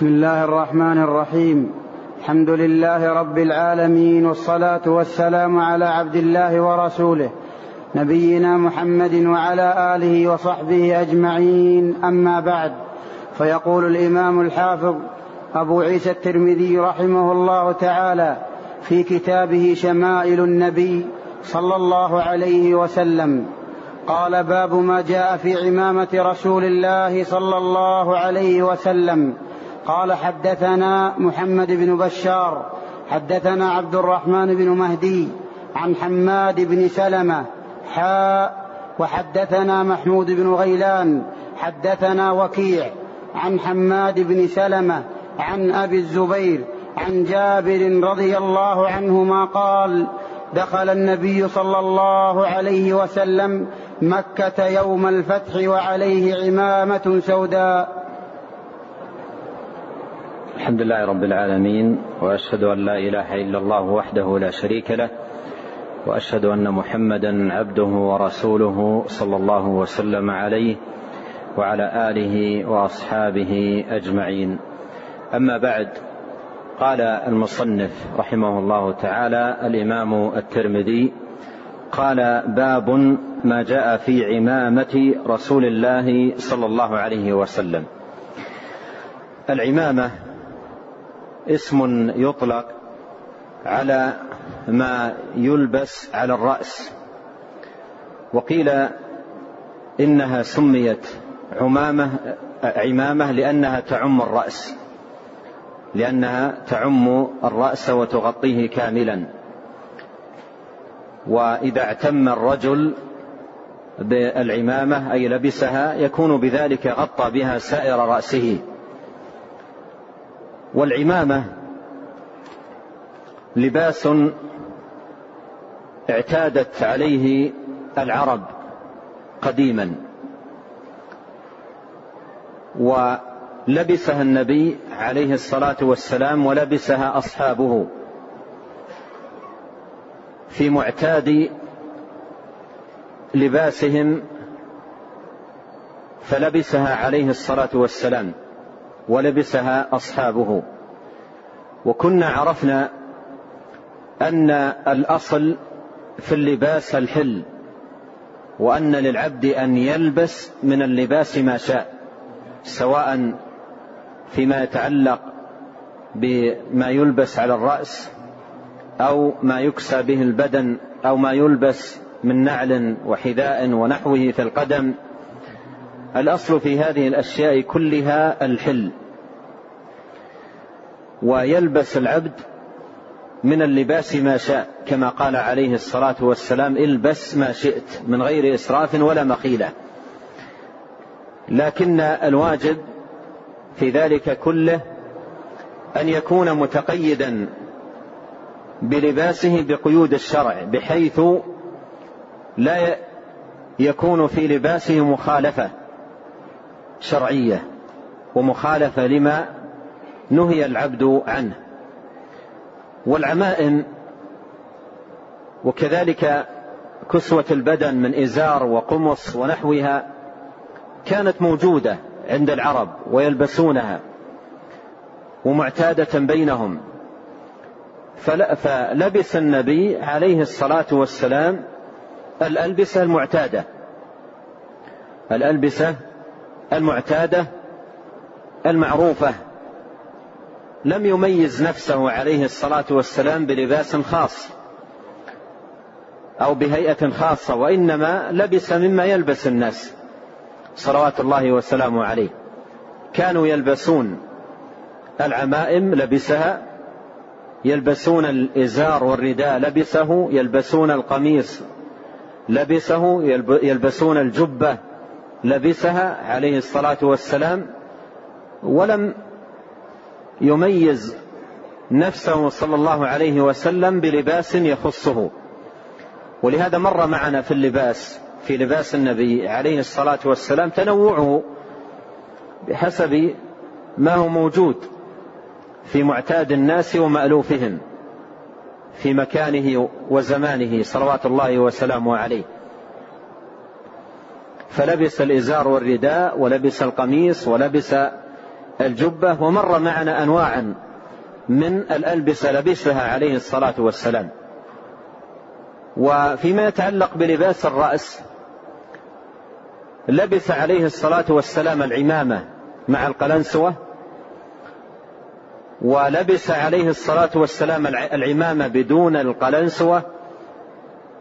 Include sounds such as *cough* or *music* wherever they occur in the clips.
بسم الله الرحمن الرحيم. الحمد لله رب العالمين والصلاة والسلام على عبد الله ورسوله نبينا محمد وعلى آله وصحبه أجمعين. أما بعد فيقول الإمام الحافظ أبو عيسى الترمذي رحمه الله تعالى في كتابه شمائل النبي صلى الله عليه وسلم قال باب ما جاء في عمامة رسول الله صلى الله عليه وسلم قال حدثنا محمد بن بشار حدثنا عبد الرحمن بن مهدي عن حماد بن سلمة حاء وحدثنا محمود بن غيلان حدثنا وكيع عن حماد بن سلمة عن أبي الزبير عن جابر رضي الله عنهما قال دخل النبي صلى الله عليه وسلم مكة يوم الفتح وعليه عمامة سوداء. الحمد لله رب العالمين وأشهد أن لا إله إلا الله وحده لا شريك له وأشهد أن محمدا عبده ورسوله صلى الله وسلم عليه وعلى آله وأصحابه أجمعين. أما بعد قال المصنف رحمه الله تعالى الإمام الترمذي قال باب ما جاء في عمامة رسول الله صلى الله عليه وسلم. العمامة اسم يطلق على ما يلبس على الرأس. وقيل إنها سميت عمامة عمامة لأنها تعم الرأس لأنها تعم الرأس وتغطيه كاملا. وإذا اعتم الرجل بالعمامة أي لبسها يكون بذلك غطى بها سائر رأسه. والعمامة لباس اعتادت عليه العرب قديما. ولبسها النبي عليه الصلاة والسلام ولبسها أصحابه في معتاد لباسهم فلبسها عليه الصلاة والسلام. ولبسها أصحابه. وكنا عرفنا أن الأصل في اللباس الحل وأن للعبد أن يلبس من اللباس ما شاء سواء فيما يتعلق بما يلبس على الرأس أو ما يكسى به البدن أو ما يلبس من نعل وحذاء ونحوه في القدم. الأصل في هذه الأشياء كلها الحل. ويلبس العبد من اللباس ما شاء كما قال عليه الصلاة والسلام البس ما شئت من غير إسراف ولا مخيله لكن الواجب في ذلك كله أن يكون متقيدا بلباسه بقيود الشرع بحيث لا يكون في لباسه مخالفة. شرعية ومخالفة لما نهي العبد عنه. والعمائم وكذلك كسوة البدن من إزار وقمص ونحوها كانت موجودة عند العرب ويلبسونها ومعتادة بينهم. فلبس النبي عليه الصلاة والسلام الألبسة المعتادة. الألبسة المعتادة المعروفة. لم يميز نفسه عليه الصلاة والسلام بلباس خاص أو بهيئة خاصة وإنما لبس مما يلبس الناس. صلوات الله وسلامه عليه. كانوا يلبسون العمائم لبسها. يلبسون الإزار والرداء لبسه. يلبسون القميص لبسه. يلبسون الجبة. لبسها عليه الصلاة والسلام ولم يميز نفسه صلى الله عليه وسلم بلباس يخصه. ولهذا مر معنا في اللباس في لباس النبي عليه الصلاة والسلام تنوعه بحسب ما هو موجود في معتاد الناس ومألوفهم في مكانه وزمانه صلوات الله وسلامه عليه. فلبس الإزار والرداء ولبس القميص ولبس الجبة ومر معنا أنواعا من الألبسة لبسها عليه الصلاة والسلام. وفيما يتعلق بلباس الرأس لبس عليه الصلاة والسلام العمامة مع القلنسوة ولبس عليه الصلاة والسلام العمامة بدون القلنسوة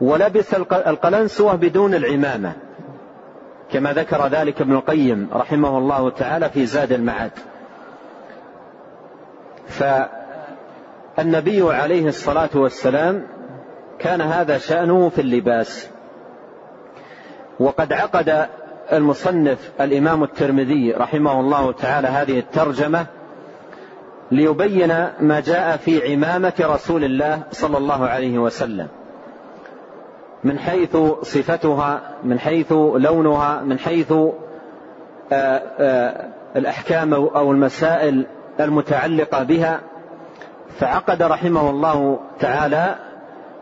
ولبس القلنسوة بدون العمامة. كما ذكر ذلك ابن القيم رحمه الله تعالى في زاد المعاد. فالنبي عليه الصلاة والسلام كان هذا شأنه في اللباس. وقد عقد المصنف الإمام الترمذي رحمه الله تعالى هذه الترجمة ليبين ما جاء في عمامة رسول الله صلى الله عليه وسلم. من حيث صفتها من حيث لونها من حيث آه، آه، الأحكام أو المسائل المتعلقة بها. فعقد رحمه الله تعالى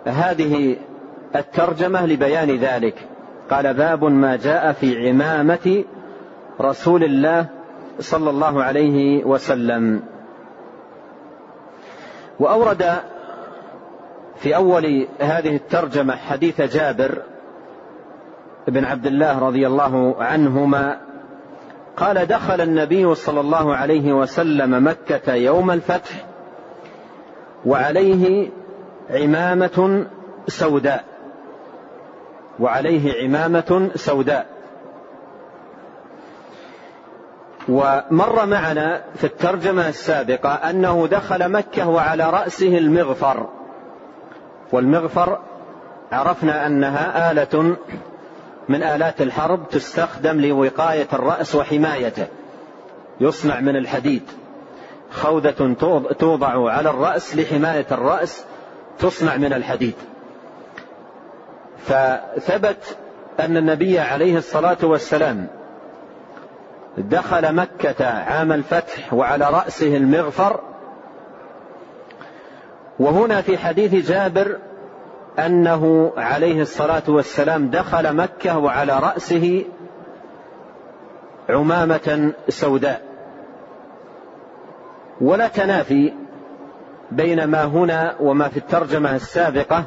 هذه الترجمة لبيان ذلك. قال باب ما جاء في عمامة رسول الله صلى الله عليه وسلم. وأورد في أول هذه الترجمة حديث جابر بن عبد الله رضي الله عنهما قال دخل النبي صلى الله عليه وسلم مكة يوم الفتح وعليه عمامة سوداء وعليه عمامة سوداء. ومر معنا في الترجمة السابقة أنه دخل مكة وعلى رأسه المغفر. والمغفر عرفنا أنها آلة من آلات الحرب تستخدم لوقاية الرأس وحمايته. يصنع من الحديد. خوذة توضع على الرأس لحماية الرأس تصنع من الحديد. فثبت أن النبي عليه الصلاة والسلام دخل مكة عام الفتح وعلى رأسه المغفر وهنا في حديث جابر أنه عليه الصلاة والسلام دخل مكة وعلى رأسه عمامة سوداء. ولا تنافي بين ما هنا وما في الترجمة السابقة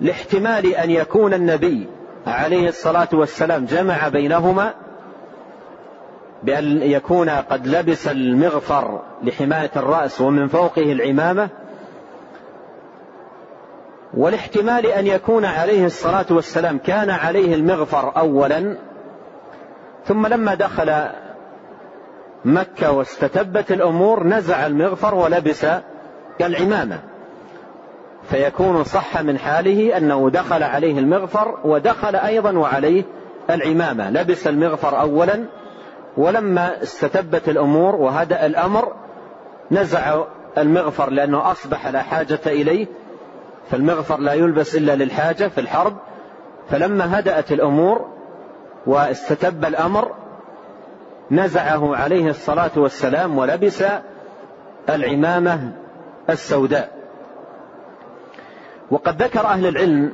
لاحتمال أن يكون النبي عليه الصلاة والسلام جمع بينهما بأن يكون قد لبس المغفر لحماية الرأس ومن فوقه العمامة والاحتمال أن يكون عليه الصلاة والسلام كان عليه المغفر أولا ثم لما دخل مكة واستتبت الأمور نزع المغفر ولبس العمامة. فيكون صح من حاله أنه دخل عليه المغفر ودخل أيضا وعليه العمامة. لبس المغفر أولا ولما استتبت الأمور وهدأ الأمر نزع المغفر لأنه أصبح لا حاجة إليه فالمغفر لا يلبس إلا للحاجة في الحرب. فلما هدأت الأمور واستتب الأمر نزعه عليه الصلاة والسلام ولبس العمامة السوداء. وقد ذكر أهل العلم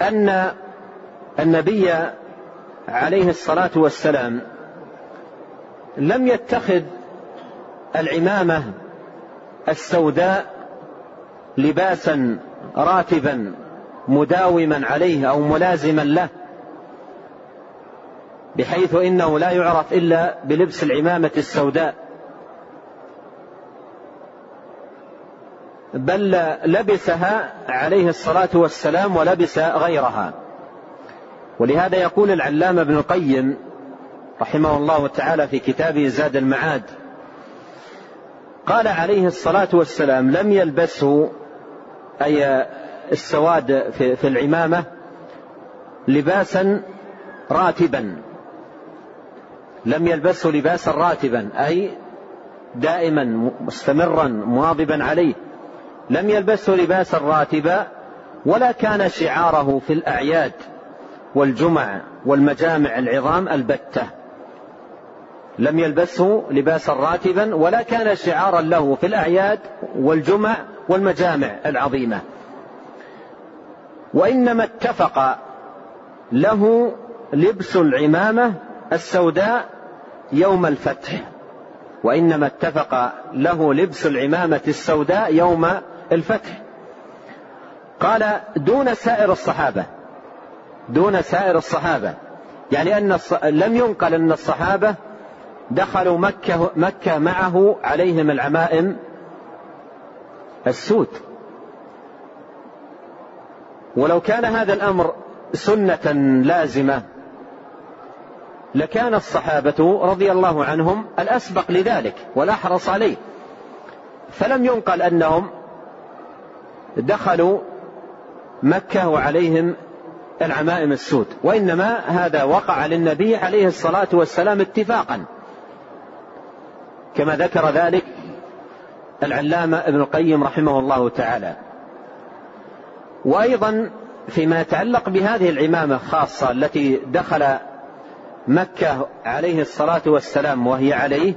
أن النبي عليه الصلاة والسلام لم يتخذ العمامة السوداء لباسا راتبا مداوما عليه أو ملازما له بحيث إنه لا يعرف إلا بلبس العمامة السوداء. بل لبسها عليه الصلاة والسلام ولبس غيرها. ولهذا يقول العلامة ابن القيم رحمه الله تعالى في كتابه زاد المعاد قال عليه الصلاة والسلام لم يلبسه أي السواد في العمامة لباسا راتبا. لم يلبسه لباسا راتبا أي دائما مستمرا مواظبا عليه. لم يلبسه لباسا راتبا ولا كان شعاره في الأعياد والجمع والمجامع العظام البتة. لم يلبسه لباسا راتبا ولا كان شعارا له في الأعياد والجمع والمجامع العظيمة. وإنما اتفق له لبس العمامة السوداء يوم الفتح. وإنما اتفق له لبس العمامة السوداء يوم الفتح. قال دون سائر الصحابة دون سائر الصحابة يعني أن لم ينقل أن الصحابة دخلوا مكة, مكة معه عليهم العمائم السود ولو كان هذا الأمر سنة لازمة لكان الصحابة رضي الله عنهم الأسبق لذلك والأحرص عليه. فلم ينقل أنهم دخلوا مكة وعليهم العمائم السود وإنما هذا وقع للنبي عليه الصلاة والسلام اتفاقا. كما ذكر ذلك العلامة ابن القيم رحمه الله تعالى. وأيضا فيما يتعلق بهذه العمامة خاصة التي دخل مكة عليه الصلاة والسلام وهي عليه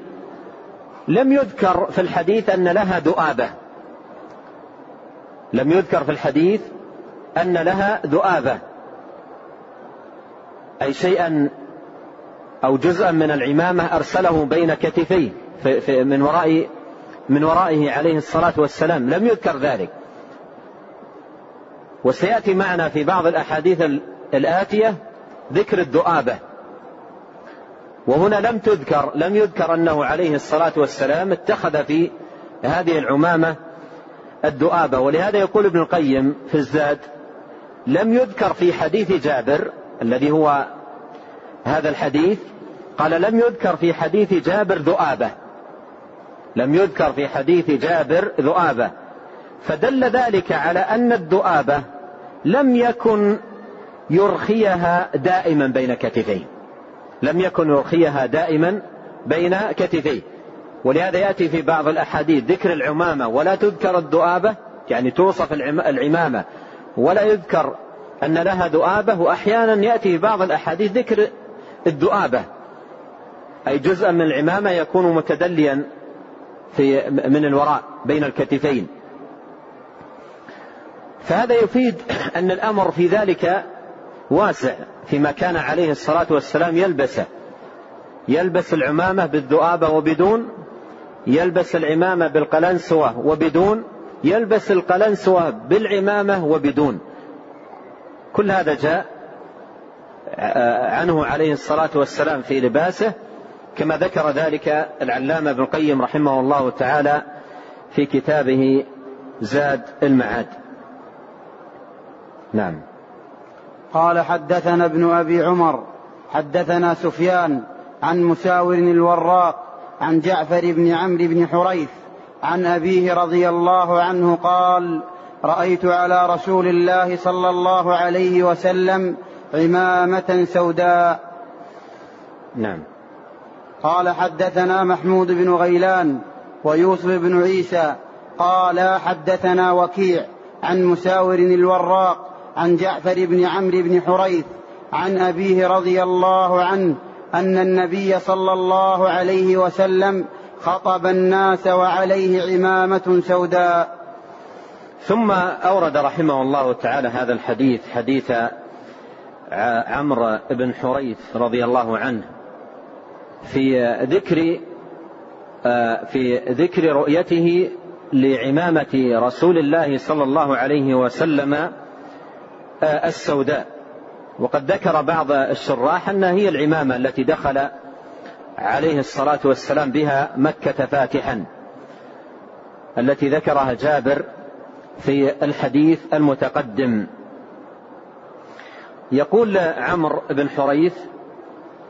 لم يذكر في الحديث أن لها ذؤابة لم يذكر في الحديث أن لها ذؤابة أي شيئا أو جزءا من العمامة أرسله بين كتفيه. في في من وراء من ورائه عليه الصلاة والسلام. لم يذكر ذلك. وسيأتي معنا في بعض الأحاديث الآتية ذكر الذؤابة وهنا لم تذكر لم يذكر أنه عليه الصلاة والسلام اتخذ في هذه العمامة الذؤابة ولهذا يقول ابن القيم في الزاد لم يذكر في حديث جابر الذي هو هذا الحديث قال لم يذكر في حديث جابر ذؤابة لم يذكر في حديث جابر ذؤابة. فدل ذلك على أن الذؤابة لم يكن يرخيها دائما بين كتفيه. لم يكن يرخيها دائما بين كتفيه. ولهذا يأتي في بعض الأحاديث ذكر العمامة ولا تذكر الذؤابة يعني توصف العمامة. ولا يذكر أن لها ذؤابة وأحيانا يأتي في بعض الأحاديث ذكر الذؤابة. أي جزءا من العمامة يكون متدليا في من الوراء بين الكتفين. فهذا يفيد أن الأمر في ذلك واسع فيما كان عليه الصلاة والسلام يلبسه. يلبس العمامة بالذؤابة وبدون يلبس العمامة بالقلنسوة وبدون يلبس القلنسوة بالعمامة وبدون. كل هذا جاء عنه عليه الصلاة والسلام في لباسه. كما ذكر ذلك العلامة ابن القيم رحمه الله تعالى في كتابه زاد المعاد. نعم. قال حدثنا ابن أبي عمر حدثنا سفيان عن مساور الوراق عن جعفر بن عمرو بن حريث عن أبيه رضي الله عنه قال رأيت على رسول الله صلى الله عليه وسلم عمامة سوداء. نعم. قال حدثنا محمود بن غيلان ويوسف بن عيسى قال حدثنا وكيع عن مساور الوراق عن جعفر بن عمرو بن حريث عن أبيه رضي الله عنه أن النبي صلى الله عليه وسلم خطب الناس وعليه عمامة سوداء. ثم أورد رحمه الله تعالى هذا الحديث حديث عمرو بن حريث رضي الله عنه. في ذكر في ذكر رؤيته لعمامة رسول الله صلى الله عليه وسلم السوداء. وقد ذكر بعض الشراح أنها هي العمامة التي دخل عليه الصلاة والسلام بها مكة فاتحا التي ذكرها جابر في الحديث المتقدم. يقول عمرو بن حريث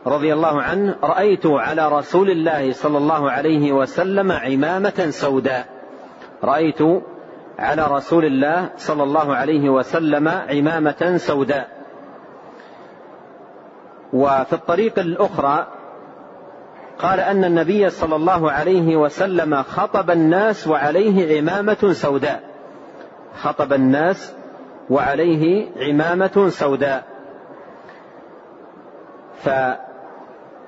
رضي الله عنه رأيت على رسول الله صلى الله عليه وسلم عمامة سوداء. رأيت على رسول الله صلى الله عليه وسلم عمامة سوداء. وفي الطريق الأخرى قال أن النبي صلى الله عليه وسلم خطب الناس وعليه عمامة سوداء. خطب الناس وعليه عمامة سوداء.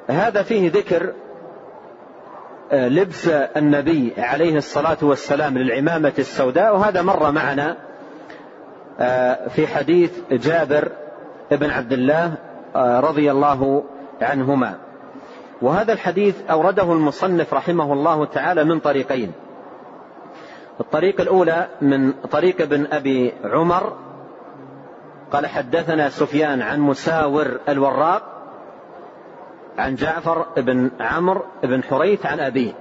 فهذا فيه ذكر آه، لبس النبي عليه الصلاة والسلام للعمامة السوداء وهذا مر معنا آه، في حديث جابر بن عبد الله آه، رضي الله عنهما. وهذا الحديث أورده المصنف رحمه الله تعالى من طريقين. الطريق الأولى من طريق ابن أبي عمر قال حدثنا سفيان عن مساور الوراق عن جعفر بن عمرو بن حريث عن أبيه.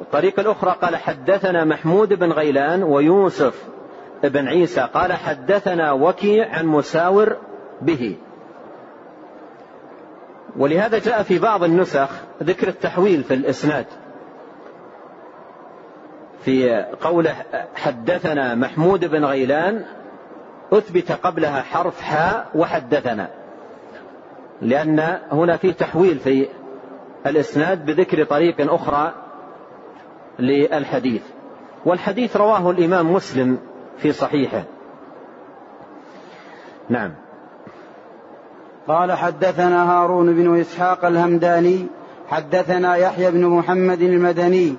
الطريق الأخرى قال حدثنا محمود بن غيلان ويوسف بن عيسى قال حدثنا وكيع عن مساور به. ولهذا جاء في بعض النسخ ذكر التحويل في الإسناد. في قوله حدثنا محمود بن غيلان أثبت قبلها حرف حاء وحدثنا. لأن هنا في تحويل في الإسناد بذكر طريق أخرى للحديث. والحديث رواه الإمام مسلم في صحيحه. نعم. قال حدثنا هارون بن إسحاق الهمداني حدثنا يحيى بن محمد المدني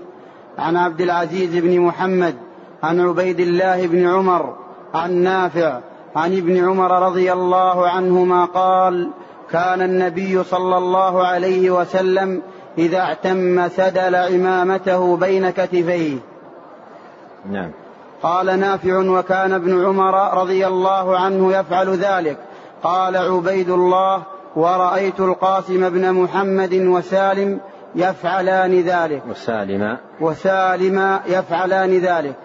عن عبد العزيز بن محمد عن عبيد الله بن عمر عن نافع عن ابن عمر رضي الله عنهما قال كان النبي صلى الله عليه وسلم إذا اعتم سدل عمامته بين كتفيه. نعم. قال نافع وكان ابن عمر رضي الله عنه يفعل ذلك. قال عبيد الله ورأيت القاسم بن محمد وسالم يفعلان ذلك. وسالم وسالم يفعلان ذلك.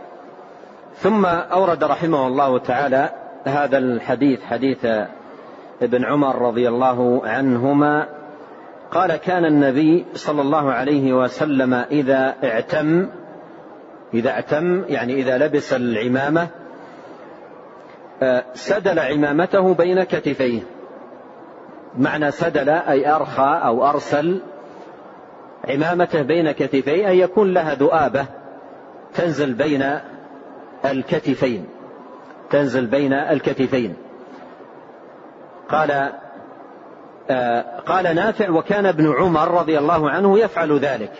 ثم أورد رحمه الله تعالى هذا الحديث حديث ابن عمر رضي الله عنهما قال كان النبي صلى الله عليه وسلم إذا اعتم إذا اعتم يعني إذا لبس العمامة آه، سدل عمامته بين كتفيه. معنى سدل أي أرخى أو أرسل عمامته بين كتفيه أن يكون لها ذؤابة تنزل بين الكتفين تنزل بين الكتفين. قال آه، قال نافع وكان ابن عمر رضي الله عنه يفعل ذلك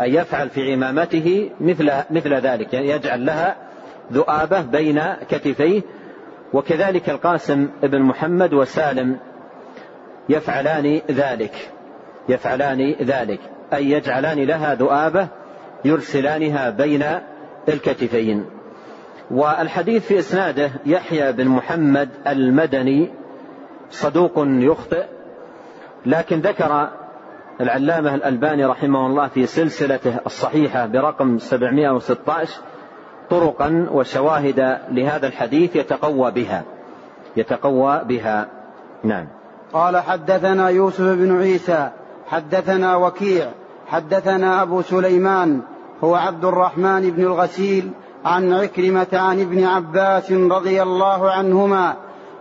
أي يفعل في عمامته مثل مثل ذلك يعني يجعل لها ذؤابة بين كتفيه. وكذلك القاسم بن محمد وسالم يفعلان ذلك يفعلان ذلك أي يجعلان لها ذؤابة يرسلانها بين الكتفين. والحديث في إسناده يحيى بن محمد المدني صدوق يخطئ. لكن ذكر العلامة الألباني رحمه الله في سلسلته الصحيحة برقم 716 طرقا وشواهد لهذا الحديث يتقوى بها. يتقوى بها. نعم. قال حدثنا يوسف بن عيسى حدثنا وكيع حدثنا أبو سليمان هو عبد الرحمن بن الغسيل عن عكرمة عن ابن عباس رضي الله عنهما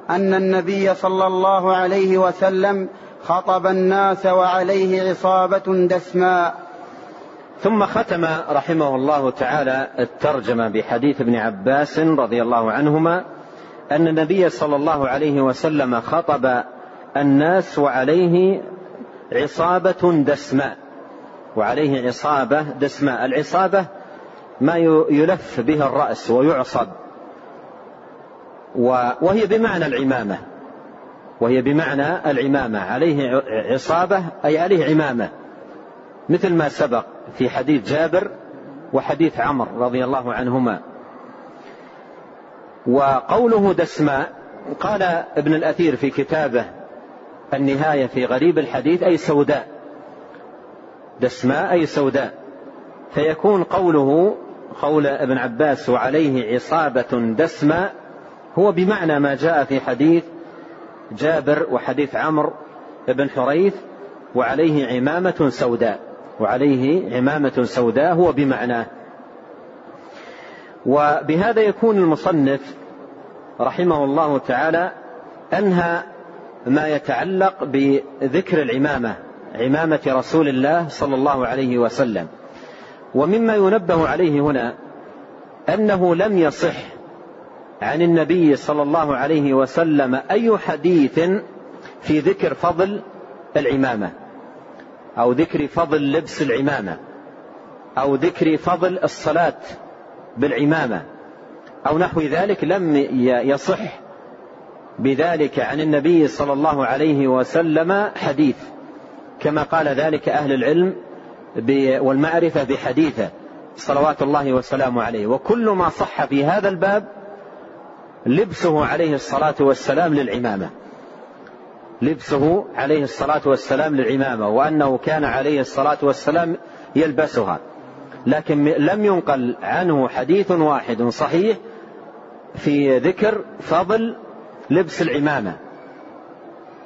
أن النبي صلى الله عليه وسلم خطب الناس وعليه عصابة دسماء. ثم ختم رحمه الله تعالى الترجمة بحديث ابن عباس رضي الله عنهما أن النبي صلى الله عليه وسلم خطب الناس وعليه عصابة دسماء. وعليه عصابة دسماء. العصابة ما يلف به الرأس ويعصب. وهي بمعنى العمامة. وهي بمعنى العمامة. عليه عصابة أي عليه عمامة. مثل ما سبق في حديث جابر وحديث عمر رضي الله عنهما. وقوله دسماء قال ابن الأثير في كتابه النهاية في غريب الحديث أي سوداء. دسماء أي سوداء. فيكون قوله قول ابن عباس وعليه عصابة دسماء هو بمعنى ما جاء في حديث جابر وحديث عمرو بن حريث وعليه عمامة سوداء وعليه عمامة سوداء هو بمعناه. وبهذا يكون المصنف رحمه الله تعالى أنهى ما يتعلق بذكر العمامة عمامة رسول الله صلى الله عليه وسلم. ومما ينبه عليه هنا أنه لم يصح عن النبي صلى الله عليه وسلم أي حديث في ذكر فضل العمامة؟ أو ذكر فضل لبس العمامة؟ أو ذكر فضل الصلاة بالعمامة؟ أو نحو ذلك لم يصح بذلك عن النبي صلى الله عليه وسلم حديث كما قال ذلك أهل العلم والمعرفة بحديثه صلوات الله وسلامه عليه. وكل ما صح في هذا الباب لبسه عليه الصلاة والسلام للعمامة. لبسه عليه الصلاة والسلام للعمامة وأنه كان عليه الصلاة والسلام يلبسها. لكن لم ينقل عنه حديث واحد صحيح في ذكر فضل لبس العمامة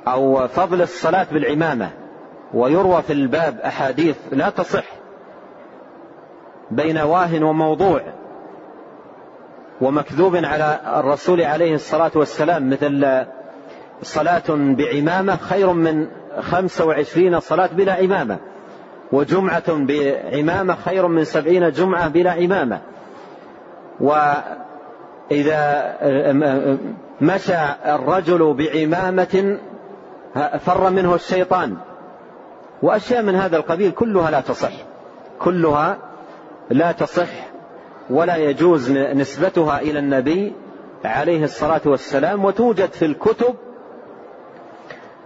أو فضل الصلاة بالعمامة. ويروى في الباب أحاديث لا تصح بين واه وموضوع. ومكذوب على الرسول عليه الصلاة والسلام مثل صلاة بعمامة خير من خمسة وعشرين صلاة بلا عمامة وجمعة بعمامة خير من سبعين جمعة بلا عمامة وإذا مشى الرجل بعمامة فر منه الشيطان. وأشياء من هذا القبيل كلها لا تصح كلها لا تصح. ولا يجوز نسبتها إلى النبي عليه الصلاة والسلام وتوجد في الكتب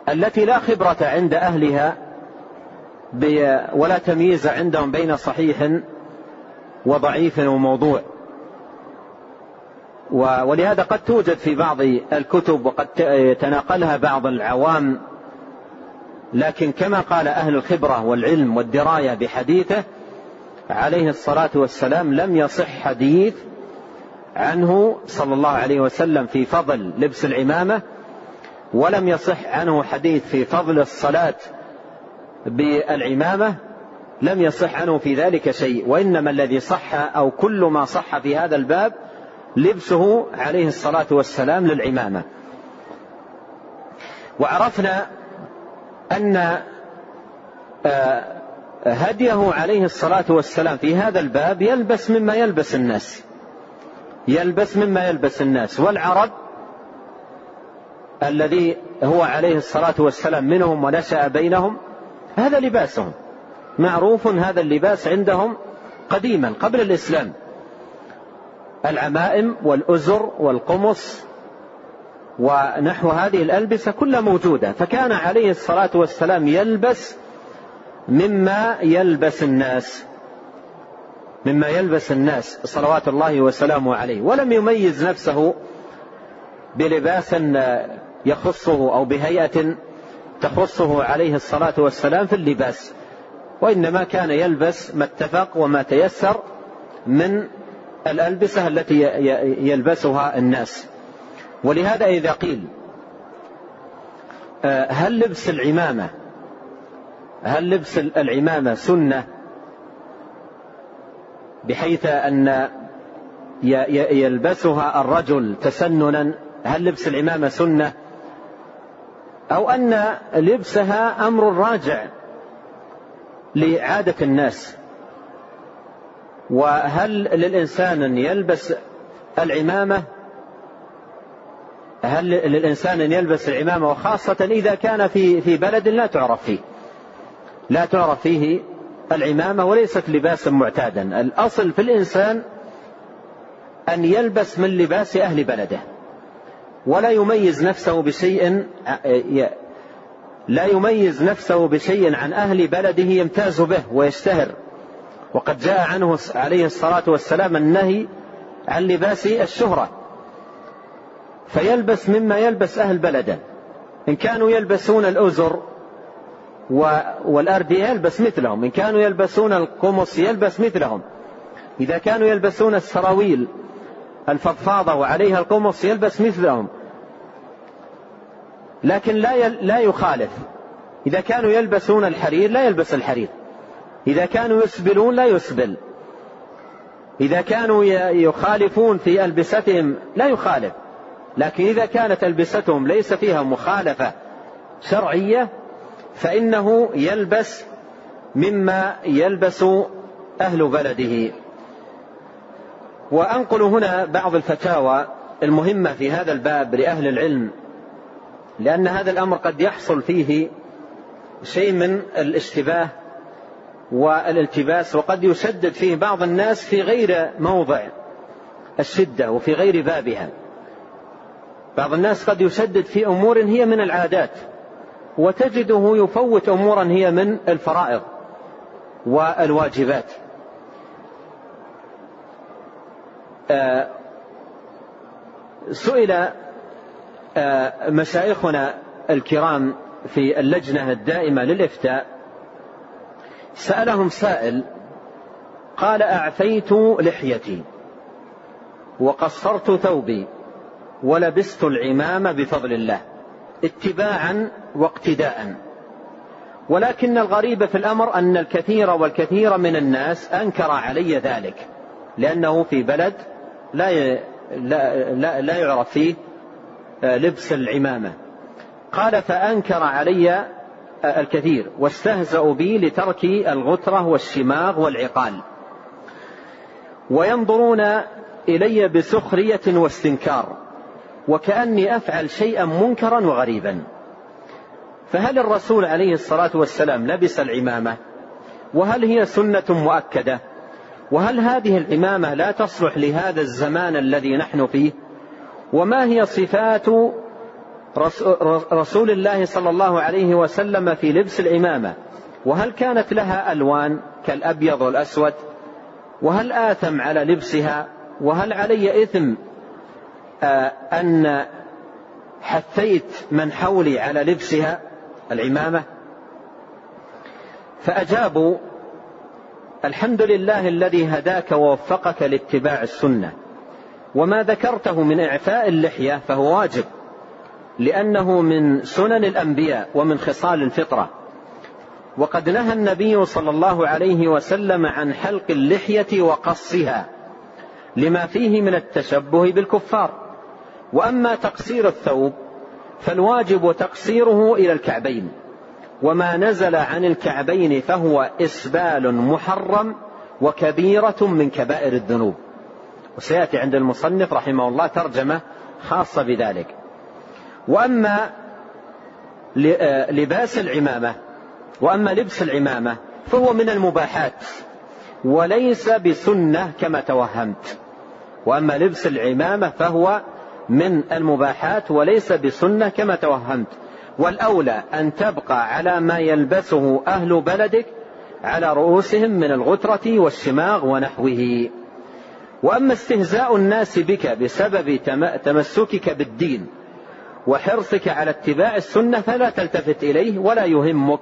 التي لا خبرة عند أهلها ولا تمييز عندهم بين صحيح وضعيف وموضوع. ولهذا قد توجد في بعض الكتب وقد يتناقلها بعض العوام لكن كما قال أهل الخبرة والعلم والدراية بحديثه عليه الصلاة والسلام لم يصح حديث عنه صلى الله عليه وسلم في فضل لبس العمامة ولم يصح عنه حديث في فضل الصلاة بالعمامة لم يصح عنه في ذلك شيء. وإنما الذي صح أو كل ما صح في هذا الباب لبسه عليه الصلاة والسلام للعمامة. وعرفنا أن آه، هديه عليه الصلاة والسلام في هذا الباب يلبس مما يلبس الناس. يلبس مما يلبس الناس. والعرب الذي هو عليه الصلاة والسلام منهم ونشأ بينهم هذا لباسهم. معروف هذا اللباس عندهم قديما قبل الإسلام. العمائم والأزر والقمص ونحو هذه الألبسة كلها موجودة. فكان عليه الصلاة والسلام يلبس مما يلبس الناس مما يلبس الناس صلوات الله وسلامه عليه ولم يميز نفسه بلباس يخصه أو بهيئة تخصه عليه الصلاة والسلام في اللباس وإنما كان يلبس ما اتفق وما تيسر من الألبسة التي يلبسها الناس. ولهذا إذا قيل آه، هل لبس العمامة هل لبس العمامة سنة بحيث أن يلبسها الرجل تسننا؟ هل لبس العمامة سنة؟ أو أن لبسها أمر راجع لعادة الناس. وهل للإنسان أن يلبس العمامة؟ هل للإنسان أن يلبس العمامة؟ وخاصة إذا كان في في بلد لا تعرف فيه. لا تعرف فيه العمامة وليست لباسا معتادا. الأصل في الإنسان أن يلبس من لباس أهل بلده. ولا يميز نفسه بشيء لا يميز نفسه بشيء عن أهل بلده يمتاز به ويشتهر. وقد جاء عنه عليه الصلاة والسلام النهي عن لباس الشهرة. فيلبس مما يلبس أهل بلده. إن كانوا يلبسون الأزر والأردية يلبس مثلهم. إن كانوا يلبسون القمص يلبس مثلهم. إذا كانوا يلبسون السراويل الفضفاضة وعليها القمص يلبس مثلهم. لكن لا لا يخالف. إذا كانوا يلبسون الحرير لا يلبس الحرير. إذا كانوا يسبلون لا يسبل. إذا كانوا يخالفون في ألبستهم لا يخالف. لكن إذا كانت ألبستهم ليس فيها مخالفة شرعية فإنه يلبس مما يلبس أهل بلده. وأنقل هنا بعض الفتاوى المهمة في هذا الباب لأهل العلم لأن هذا الأمر قد يحصل فيه شيء من الاشتباه والالتباس وقد يشدد فيه بعض الناس في غير موضع الشدة وفي غير بابها. بعض الناس قد يشدد في أمور هي من العادات. وتجده يفوت أمورا هي من الفرائض والواجبات. آه، سئل آه، مشايخنا الكرام في اللجنة الدائمة للإفتاء سألهم سائل قال أعفيت لحيتي وقصرت ثوبي ولبست العمامه بفضل الله. اتباعا واقتداء ولكن الغريب في الأمر أن الكثير والكثير من الناس أنكر علي ذلك لأنه في بلد لا لا لا, لا يعرف فيه آه، لبس العمامة. قال فأنكر علي آه، الكثير واستهزأوا بي لترك الغترة والشماغ والعقال. وينظرون إلي بسخرية واستنكار. وكأني أفعل شيئا منكرا وغريبا. فهل الرسول عليه الصلاة والسلام لبس العمامة؟ وهل هي سنة مؤكدة؟ وهل هذه العمامة لا تصلح لهذا الزمان الذي نحن فيه؟ وما هي صفات رسول الله صلى الله عليه وسلم في لبس العمامة؟ وهل كانت لها ألوان كالأبيض والأسود؟ وهل آثم على لبسها؟ وهل علي إثم آه، أن حثيت من حولي على لبسها العمامة فأجابوا الحمد لله الذي هداك ووفقك لاتباع السنة وما ذكرته من إعفاء اللحية فهو واجب لأنه من سنن الأنبياء ومن خصال الفطرة. وقد نهى النبي صلى الله عليه وسلم عن حلق اللحية وقصها لما فيه من التشبه بالكفار. وأما تقصير الثوب فالواجب تقصيره إلى الكعبين وما نزل عن الكعبين فهو إسبال محرم وكبيرة من كبائر الذنوب. وسيأتي عند المصنف رحمه الله ترجمة خاصة بذلك. وأما آه، لباس العمامة وأما لبس العمامة فهو من المباحات وليس بسنة كما توهمت. وأما لبس العمامة فهو من المباحات وليس بسنة كما توهمت. والأولى أن تبقى على ما يلبسه أهل بلدك على رؤوسهم من الغترة والشماغ ونحوه. وأما استهزاء الناس بك بسبب تمسكك بالدين وحرصك على اتباع السنة فلا تلتفت إليه ولا يهمك.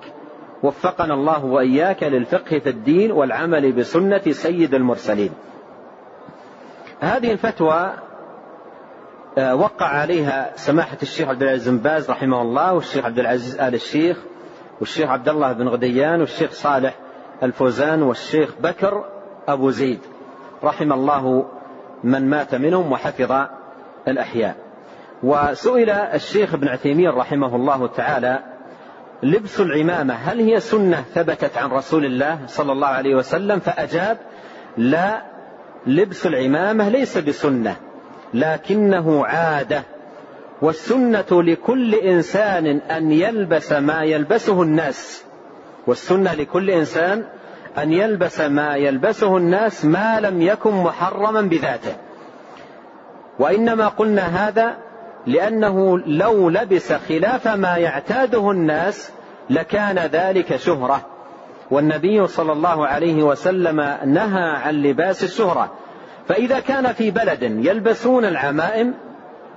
وفقنا الله وإياك للفقه في الدين والعمل بسنة سيد المرسلين. هذه الفتوى وقع عليها سماحة الشيخ عبد العزيز بن باز رحمه الله والشيخ عبد العزيز آل الشيخ والشيخ عبد الله بن غديان والشيخ صالح الفوزان والشيخ بكر أبو زيد رحم الله من مات منهم وحفظ الأحياء. وسئل الشيخ ابن عثيمين رحمه الله تعالى لبس العمامة هل هي سنة ثبتت عن رسول الله صلى الله عليه وسلم؟ فأجاب لا لبس العمامة ليس بسنة. لكنه عادة والسنة لكل إنسان أن يلبس ما يلبسه الناس. والسنة لكل إنسان أن يلبس ما يلبسه الناس ما لم يكن محرما بذاته. وإنما قلنا هذا لأنه لو لبس خلاف ما يعتاده الناس لكان ذلك شهرة. والنبي صلى الله عليه وسلم نهى عن لباس الشهرة. فإذا كان في بلد يلبسون العمائم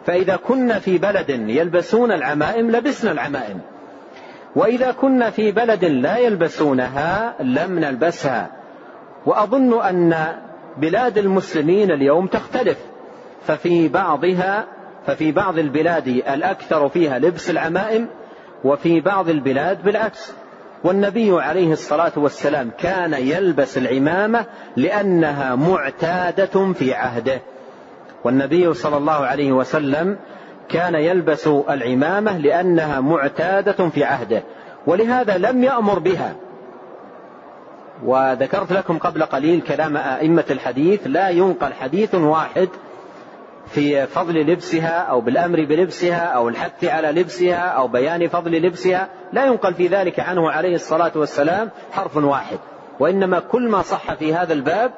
فإذا كنا في بلد يلبسون العمائم لبسنا العمائم. وإذا كنا في بلد لا يلبسونها لم نلبسها. وأظن أن بلاد المسلمين اليوم تختلف. ففي بعضها ففي بعض البلاد الأكثر فيها لبس العمائم وفي بعض البلاد بالعكس. والنبي عليه الصلاة والسلام كان يلبس العمامة لأنها معتادة في عهده. والنبي صلى الله عليه وسلم كان يلبس العمامة لأنها معتادة في عهده ولهذا لم يأمر بها. وذكرت لكم قبل قليل كلام أئمة الحديث لا ينقل حديث واحد في فضل لبسها أو بالأمر بلبسها أو الحث على لبسها أو بيان فضل لبسها لا ينقل في ذلك عنه عليه الصلاة والسلام حرف واحد. وإنما كل ما صح في هذا الباب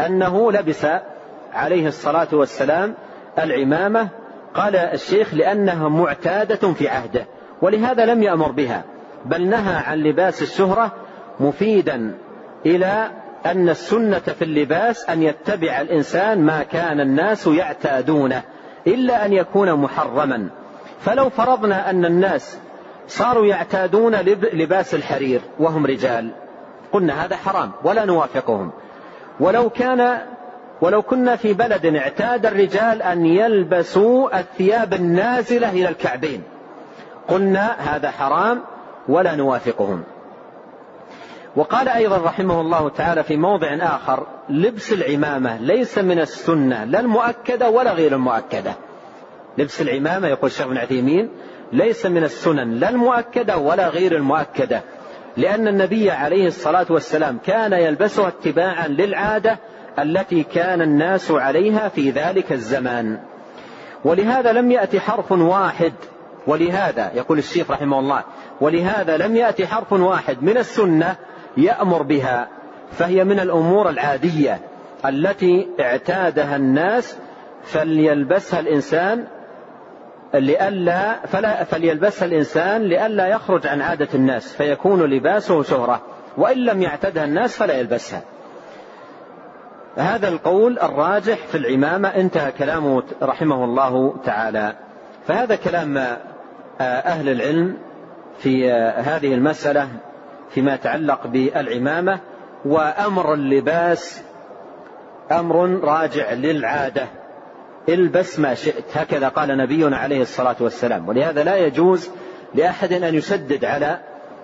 أنه لبس عليه الصلاة والسلام العمامة. قال الشيخ لأنها معتادة في عهده ولهذا لم يأمر بها بل نهى عن لباس الشهرة مفيدا إلى أن السنة في اللباس أن يتبع الإنسان ما كان الناس يعتادونه إلا أن يكون محرما. فلو فرضنا أن الناس صاروا يعتادون لباس الحرير وهم رجال قلنا هذا حرام ولا نوافقهم. ولو كان ولو كنا في بلد اعتاد الرجال أن يلبسوا الثياب النازلة إلى الكعبين قلنا هذا حرام ولا نوافقهم. وقال أيضا رحمه الله تعالى في موضع آخر لبس العمامة ليس من السنة لا المؤكدة ولا غير المؤكدة. لبس العمامة يقول الشيخ بن عثيمين ليس من السنن لا المؤكدة ولا غير المؤكدة. لأن النبي عليه الصلاة والسلام كان يلبسها اتباعا للعادة التي كان الناس عليها في ذلك الزمان. ولهذا لم يأتي حرف واحد ولهذا يقول الشيخ رحمه الله ولهذا لم يأتي حرف واحد من السنة يأمر بها فهي من الأمور العادية التي اعتادها الناس فليلبسها الإنسان لئلا فلا فليلبسها الإنسان لئلا يخرج عن عادة الناس فيكون لباسه شهرة وإن لم يعتدها الناس فلا يلبسها. هذا القول الراجح في العمامة انتهى كلامه رحمه الله تعالى. فهذا كلام آه، أهل العلم في آه، هذه المسألة فيما يتعلق بالعمامة وأمر اللباس أمر راجع للعادة. البس ما شئت هكذا قال نبينا عليه الصلاة والسلام. ولهذا لا يجوز لأحد أن يشدد على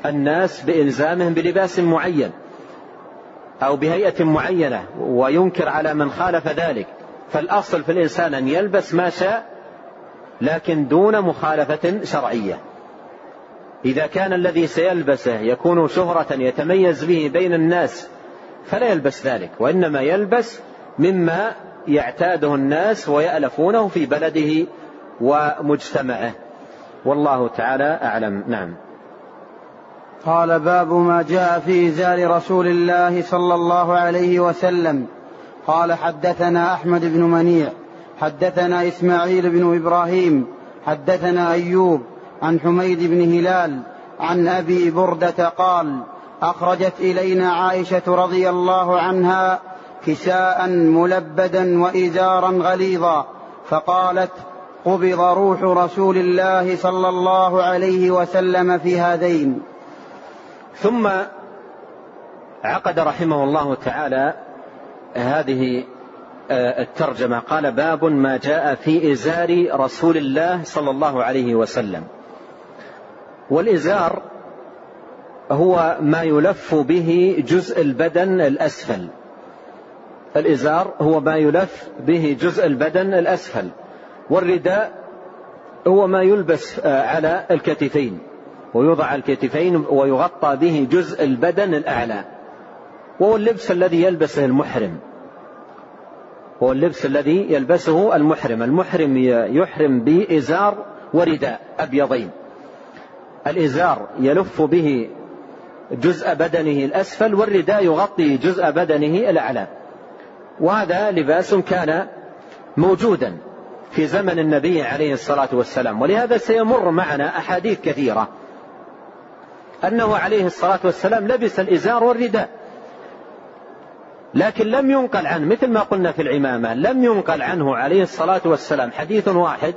الناس بإلزامهم بلباس معين أو بهيئة معينة وينكر على من خالف ذلك. فالأصل في الإنسان أن يلبس ما شاء لكن دون مخالفة شرعية. إذا كان الذي سيلبسه يكون شهرة يتميز به بين الناس فلا يلبس ذلك وإنما يلبس مما يعتاده الناس ويألفونه في بلده ومجتمعه. والله تعالى أعلم. نعم. قال باب ما جاء في إزار رسول الله صلى الله عليه وسلم. قال حدثنا أحمد بن منيع حدثنا إسماعيل بن إبراهيم حدثنا أيوب عن حميد بن هلال عن أبي بردة قال أخرجت إلينا عائشة رضي الله عنها كساء ملبدا وإزارا غليظا فقالت قبض روح رسول الله صلى الله عليه وسلم في هذين. ثم عقد رحمه الله تعالى هذه آه، الترجمة قال باب ما جاء في إزار رسول الله صلى الله عليه وسلم. والإزار هو ما يلف به جزء البدن الأسفل. الإزار هو ما يلف به جزء البدن الأسفل. والرداء هو ما يلبس آه، على الكتفين. ويوضع على الكتفين ويغطى به جزء البدن الأعلى. وهو اللبس الذي يلبسه المحرم. هو اللبس الذي يلبسه المحرم. المحرم يحرم بإزار ورداء أبيضين. الإزار يلف به جزء بدنه الأسفل والرداء يغطي جزء بدنه الأعلى. وهذا لباس كان موجودا في زمن النبي عليه الصلاة والسلام. ولهذا سيمر معنا أحاديث كثيرة. أنه عليه الصلاة والسلام لبس الإزار والرداء. لكن لم ينقل عنه مثل ما قلنا في العمامة لم ينقل عنه عليه الصلاة والسلام. حديث واحد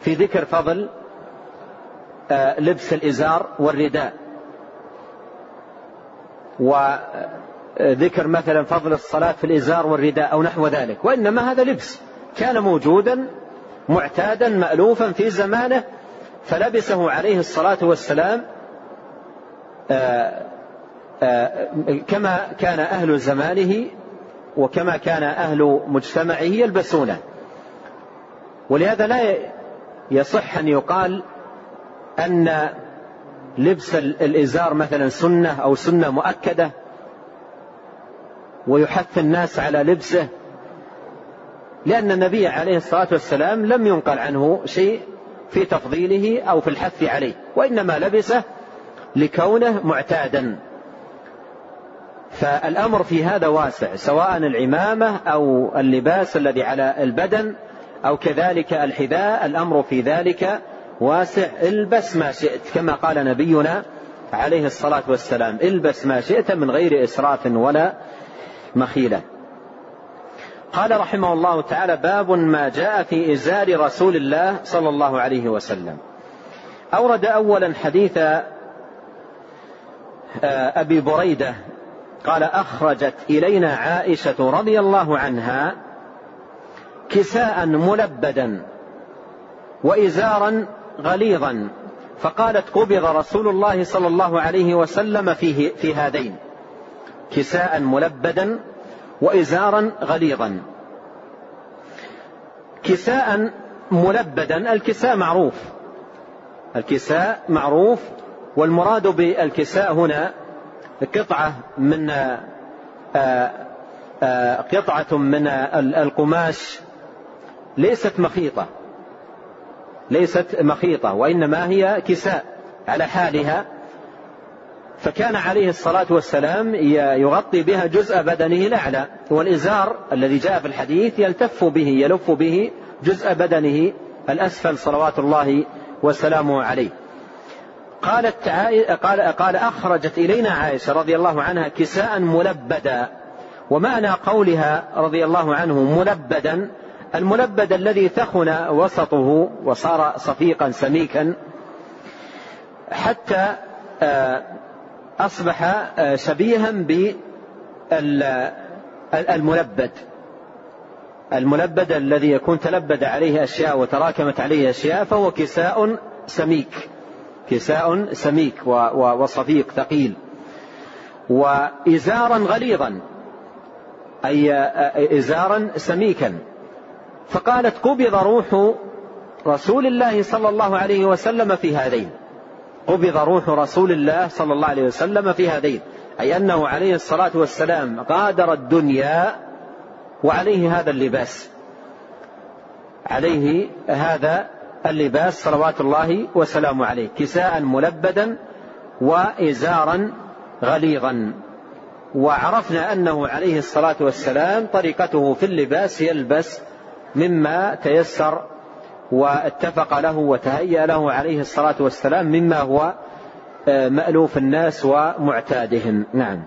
في ذكر فضل لبس الإزار والرداء. وذكر مثلا فضل الصلاة في الإزار والرداء أو نحو ذلك. وإنما هذا لبس. كان موجودا معتادا مألوفا في زمانه فلبسه عليه الصلاة والسلام آه، آه، كما كان أهل زمانه وكما كان أهل مجتمعه يلبسونه. ولهذا لا يصح أن يقال أن لبس الإزار مثلا سنة أو سنة مؤكدة ويحث الناس على لبسه لأن النبي عليه الصلاة والسلام لم ينقل عنه شيء في تفضيله أو في الحث عليه وإنما لبسه لكونه معتادا. فالأمر في هذا واسع سواء العمامة أو اللباس الذي على البدن أو كذلك الحذاء الأمر في ذلك واسع البس ما شئت كما قال نبينا عليه الصلاة والسلام البس ما شئت من غير إسراف ولا مخيلة. قال رحمه الله تعالى باب ما جاء في إزار رسول الله صلى الله عليه وسلم. أورد أولا حديث آه، أبي بريدة قال أخرجت إلينا عائشة رضي الله عنها كساء ملبدا وإزارا غليظا. فقالت قبض رسول الله صلى الله عليه وسلم فيه في هذين كساء ملبدا وإزارا غليظا. كساء ملبدا الكساء معروف. الكساء معروف والمراد بالكساء هنا قطعة من آه، آه، قطعة من القماش ليست مخيطة. ليست مخيطة وإنما هي كساء على حالها. فكان عليه الصلاة والسلام يغطي بها جزء بدنه الأعلى والإزار الذي جاء في الحديث يلتف به يلف به جزء بدنه الأسفل صلوات الله وسلامه عليه. قالت قال, قال أخرجت إلينا عائشة رضي الله عنها كساء ملبدا ومعنى قولها رضي الله عنه ملبدا الملبد الذي ثخن وسطه وصار صفيقا سميكا حتى آه، أصبح آه، شبيها بالملبد الملبد. الذي يكون تلبد عليه أشياء وتراكمت عليه أشياء فهو كساء سميك. كساء سميك وصفيق ثقيل. وإزارا غليظا أي آه، إزارا سميكا. فقالت قبض روح رسول الله صلى الله عليه وسلم في هذين. قبض روح رسول الله صلى الله عليه وسلم في هذين. أي أنه عليه الصلاة والسلام غادر الدنيا وعليه هذا اللباس. عليه هذا اللباس صلوات الله وسلامه عليه. كساء ملبدا وإزارا غليظا. وعرفنا أنه عليه الصلاة والسلام طريقته في اللباس يلبس مما تيسر واتفق له وتهيأ له عليه الصلاة والسلام مما هو آه، مألوف الناس ومعتادهم. نعم.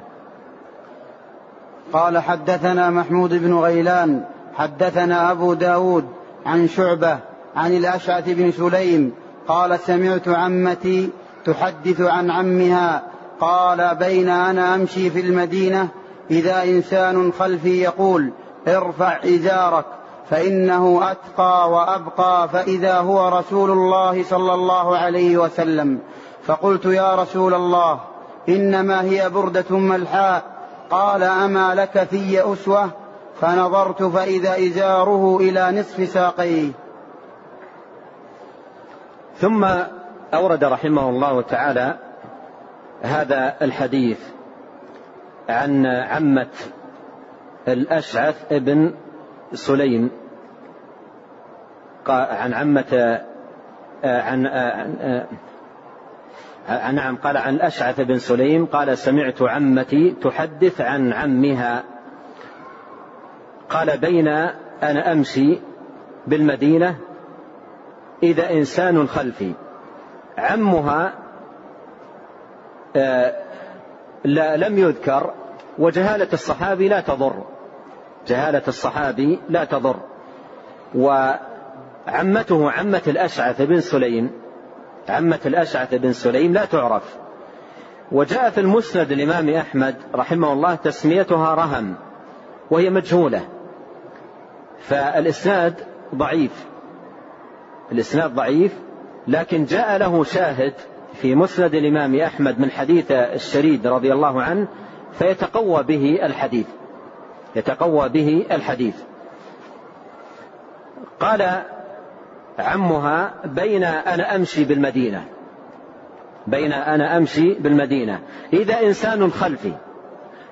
قال حدثنا محمود بن غيلان حدثنا أبو داود عن شعبة عن الأشعث بن سليم قال سمعت عمتي تحدث عن عمها قال بين أنا أمشي في المدينة إذا إنسان خلفي يقول ارفع إزارك. فإنه أتقى وأبقى فإذا هو رسول الله صلى الله عليه وسلم. فقلت يا رسول الله إنما هي بردة ملحاء. قال أما لك في أسوة؟ فنظرت فإذا إزاره إلى نصف ساقيه. ثم أورد رحمه الله تعالى هذا الحديث عن عمة الأشعث ابن سليم عن عمة عن عن نعم قال عن الأشعث بن سليم قال سمعت عمتي تحدث عن عمها. قال بين أنا أمشي بالمدينة إذا إنسان خلفي. عمها لم يذكر وجهالة الصحابي لا تضر. جهالة الصحابي لا تضر. وعمته عمة الأشعث بن سليم عمة الأشعث بن سليم لا تعرف. وجاء في المسند الإمام أحمد رحمه الله تسميتها رهم وهي مجهولة. فالإسناد ضعيف الإسناد ضعيف لكن جاء له شاهد في مسند الإمام أحمد من حديث الشريد رضي الله عنه فيتقوى به الحديث. يتقوى به الحديث. قال عمها بين أنا أمشي بالمدينة. بين أنا أمشي بالمدينة. إذا إنسان خلفي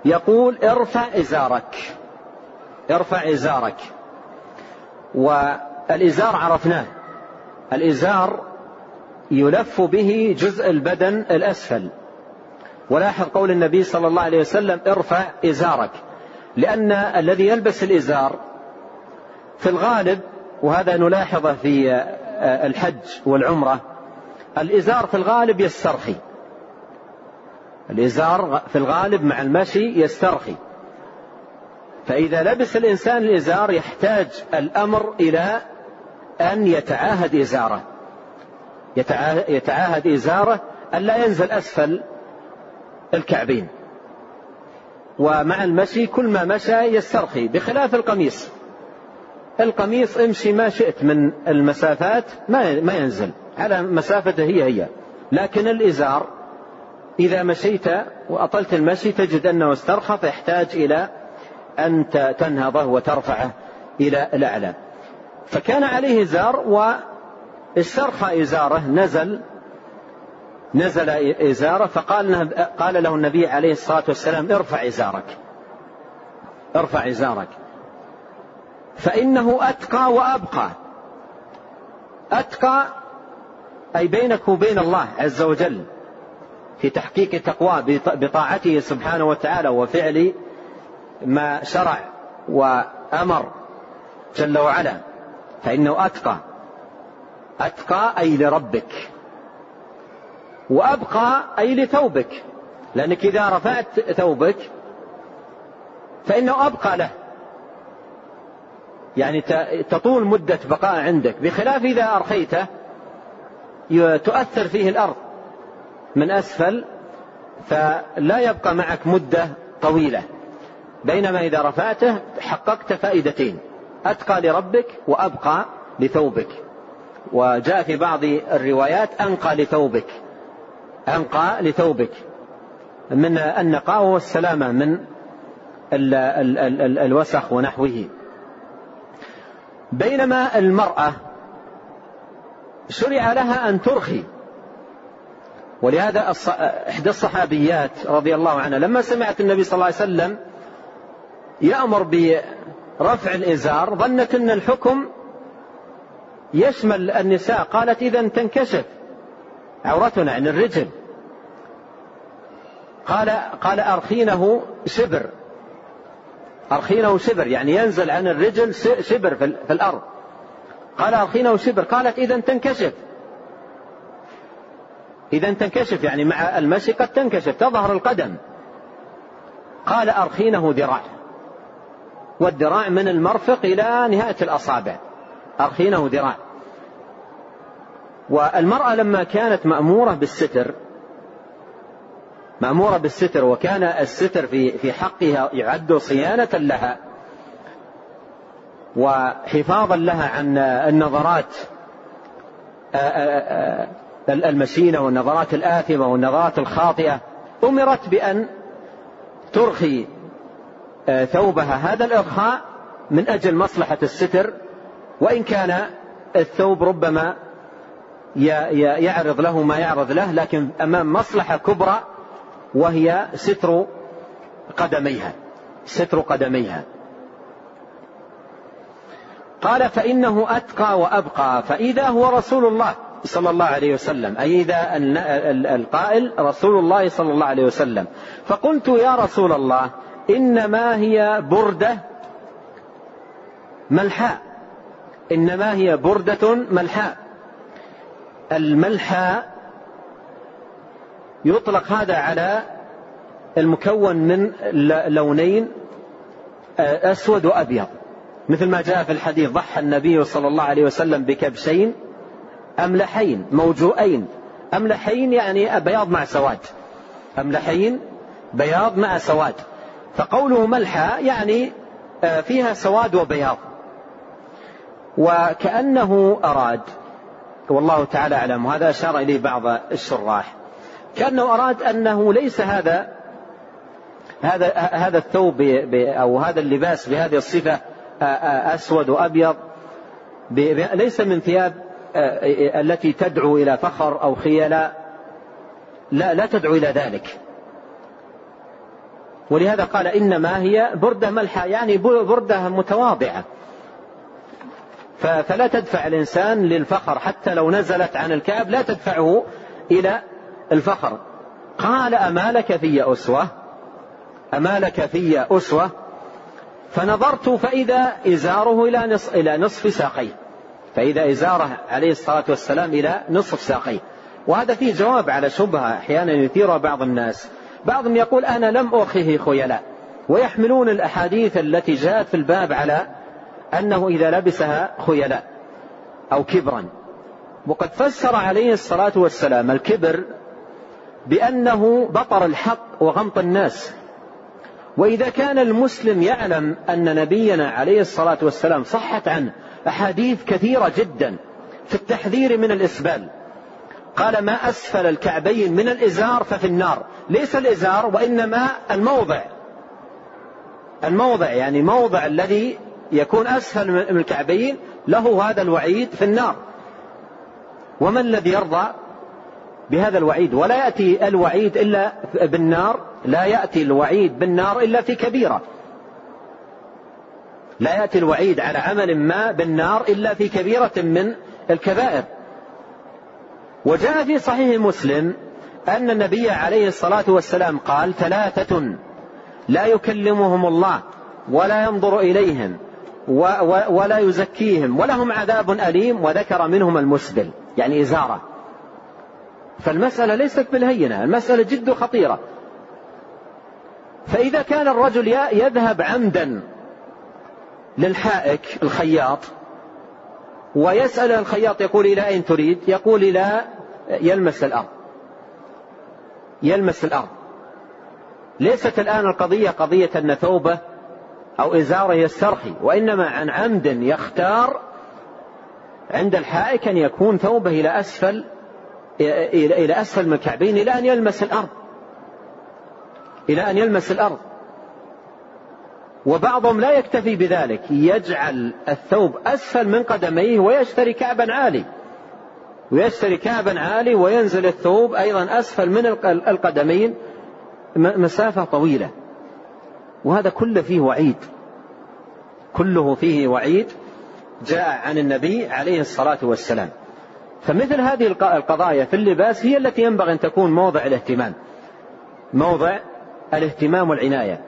يقول ارفع إزارك. ارفع إزارك. والإزار عرفناه. الإزار يلف به جزء البدن الأسفل. ولاحظ قول النبي صلى الله عليه وسلم ارفع إزارك. لأن الذي يلبس الإزار في الغالب وهذا نلاحظه في الحج والعمرة الإزار في الغالب يسترخي. الإزار في الغالب مع المشي يسترخي. فإذا لبس الإنسان الإزار يحتاج الأمر إلى أن يتعاهد إزاره. يتعاهد إزاره أن لا ينزل أسفل الكعبين. ومع المشي كل ما مشى يسترخي بخلاف القميص. القميص امشي ما شئت من المسافات ما ما ينزل على مسافته هي هي. لكن الإزار إذا مشيت وأطلت المشي تجد أنه استرخى فيحتاج إلى أن تنهضه وترفعه إلى الأعلى. فكان عليه إزار واسترخى إزاره نزل نزل إزارة فقال قال له النبي عليه الصلاة والسلام ارفع إزارك. ارفع إزارك. فإنه أتقى وأبقى. أتقى أي بينك وبين الله عز وجل في تحقيق تقواه بطاعته سبحانه وتعالى وفعل ما شرع وأمر جل وعلا. فإنه أتقى. أتقى أي لربك. وأبقى أي لثوبك. لأنك إذا رفعت ثوبك فإنه أبقى له. يعني تطول مدة بقاء عندك. بخلاف إذا أرخيته تؤثر فيه الأرض من أسفل فلا يبقى معك مدة طويلة. بينما إذا رفعته حققت فائدتين. أتقى لربك وأبقى لثوبك. وجاء في بعض الروايات أنقى لثوبك. أنقى لثوبك. من النقاء والسلامة من ال ال ال ال الوسخ ونحوه. بينما المرأة شرع لها أن ترخي. ولهذا إحدى الصحابيات رضي الله عنها لما سمعت النبي صلى الله عليه وسلم يأمر برفع الإزار ظنت أن الحكم يشمل النساء قالت إذا تنكشف. عورتنا عن الرجل. قال قال أرخينه شبر أرخينه شبر يعني ينزل عن الرجل شبر في الأرض. قال أرخينه شبر قالت إذا تنكشف. إذا تنكشف يعني مع المشي قد تنكشف تظهر القدم. قال أرخينه ذراع. والذراع من المرفق إلى نهاية الأصابع. أرخينه ذراع. والمرأة لما كانت مأمورة بالستر مأمورة بالستر وكان الستر في في حقها يعد صيانة لها وحفاظا لها عن النظرات المشينة والنظرات الآثمة والنظرات الخاطئة أمرت بأن ترخي ثوبها. هذا الإرخاء من أجل مصلحة الستر وإن كان الثوب ربما يعرض له ما يعرض له لكن أمام مصلحة كبرى وهي ستر قدميها ستر قدميها. قال فإنه أتقى وأبقى فإذا هو رسول الله صلى الله عليه وسلم أي إذا القائل رسول الله صلى الله عليه وسلم. فقلت يا رسول الله إنما هي بردة ملحاء. إنما هي بردة ملحاء. الملحى يطلق هذا على المكون من لونين آه، أسود وأبيض. مثل ما جاء في الحديث ضحى النبي صلى الله عليه وسلم بكبشين أملحين موجوئين أملحين يعني بياض مع سواد. أملحين بياض مع سواد. فقوله ملحى يعني آه، فيها سواد وبياض. وكأنه أراد والله تعالى أعلم. وهذا أشار إليه بعض الشراح. كأنه أراد أنه ليس هذا هذا هذا الثوب أو هذا اللباس بهذه الصفة أسود وأبيض ليس من ثياب التي تدعو إلى فخر أو خيلاء. لا لا تدعو إلى ذلك. ولهذا قال إنما هي بردة ملحة يعني بردة متواضعة. فلا تدفع الإنسان للفخر حتى لو نزلت عن الكعب لا تدفعه إلى الفخر قال أما لك في أسوة؟ أما لك في أسوة؟ فنظرت فإذا إزاره إلى نصف, إلى نصف ساقيه. فإذا إزاره عليه الصلاة والسلام إلى نصف ساقيه. وهذا فيه جواب على شبهة أحيانا يثيرها بعض الناس. بعضهم يقول أنا لم أرخه خيلاء ويحملون الأحاديث التي جاءت في الباب على أنه إذا لبسها خيلاء أو كبرا. وقد فسر عليه الصلاة والسلام الكبر بأنه بطر الحق وغمط الناس. وإذا كان المسلم يعلم أن نبينا عليه الصلاة والسلام صحت عنه أحاديث كثيرة جدا في التحذير من الإسبال. قال ما أسفل الكعبين من الإزار ففي النار. ليس الإزار وإنما الموضع. الموضع يعني موضع الذي يكون أسفل من الكعبين له هذا الوعيد في النار. وما الذي يرضى بهذا الوعيد؟ ولا يأتي الوعيد إلا بالنار لا يأتي الوعيد بالنار إلا في كبيرة. لا يأتي الوعيد على عمل ما بالنار إلا في كبيرة من الكبائر. وجاء في صحيح مسلم أن النبي عليه الصلاة والسلام قال ثلاثة لا يكلمهم الله ولا ينظر إليهم. ولا يزكيهم ولهم عذاب أليم وذكر منهم المسبل يعني إزارة. فالمسألة ليست بالهينة المسألة جد خطيرة. فإذا كان الرجل يذهب عمدا للحائك الخياط ويسأل الخياط يقول إلى أين تريد؟ يقول إلى يلمس الأرض. يلمس الأرض. ليست الآن القضية قضية أن ثوبه أو إزارة يسترخي وإنما عن عمد يختار عند الحائك أن يكون ثوبه إلى أسفل إلى أسفل من الكعبين إلى أن يلمس الأرض. إلى أن يلمس الأرض. وبعضهم لا يكتفي بذلك يجعل الثوب أسفل من قدميه ويشتري كعبا عالي. ويشتري كعبا عالي وينزل الثوب أيضا أسفل من القدمين مسافة طويلة. وهذا كله فيه وعيد. كله فيه وعيد جاء عن النبي عليه الصلاة والسلام. فمثل هذه القضايا في اللباس هي التي ينبغي أن تكون موضع الاهتمام. موضع الاهتمام والعناية.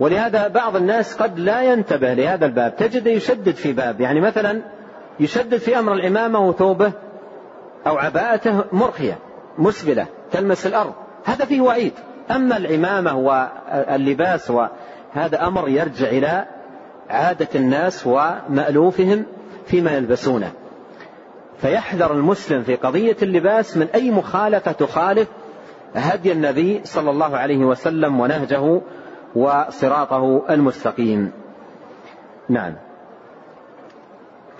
ولهذا بعض الناس قد لا ينتبه لهذا الباب. تجد يشدد في باب. يعني مثلا يشدد في أمر العمامة وثوبه أو عباءته مرخية مسبلة تلمس الأرض. هذا فيه وعيد. أما العمامة واللباس وهذا أمر يرجع إلى عادة الناس ومألوفهم فيما يلبسونه. فيحذر المسلم في قضية اللباس من أي مخالفة تخالف هدي النبي صلى الله عليه وسلم ونهجه وصراطه المستقيم. نعم.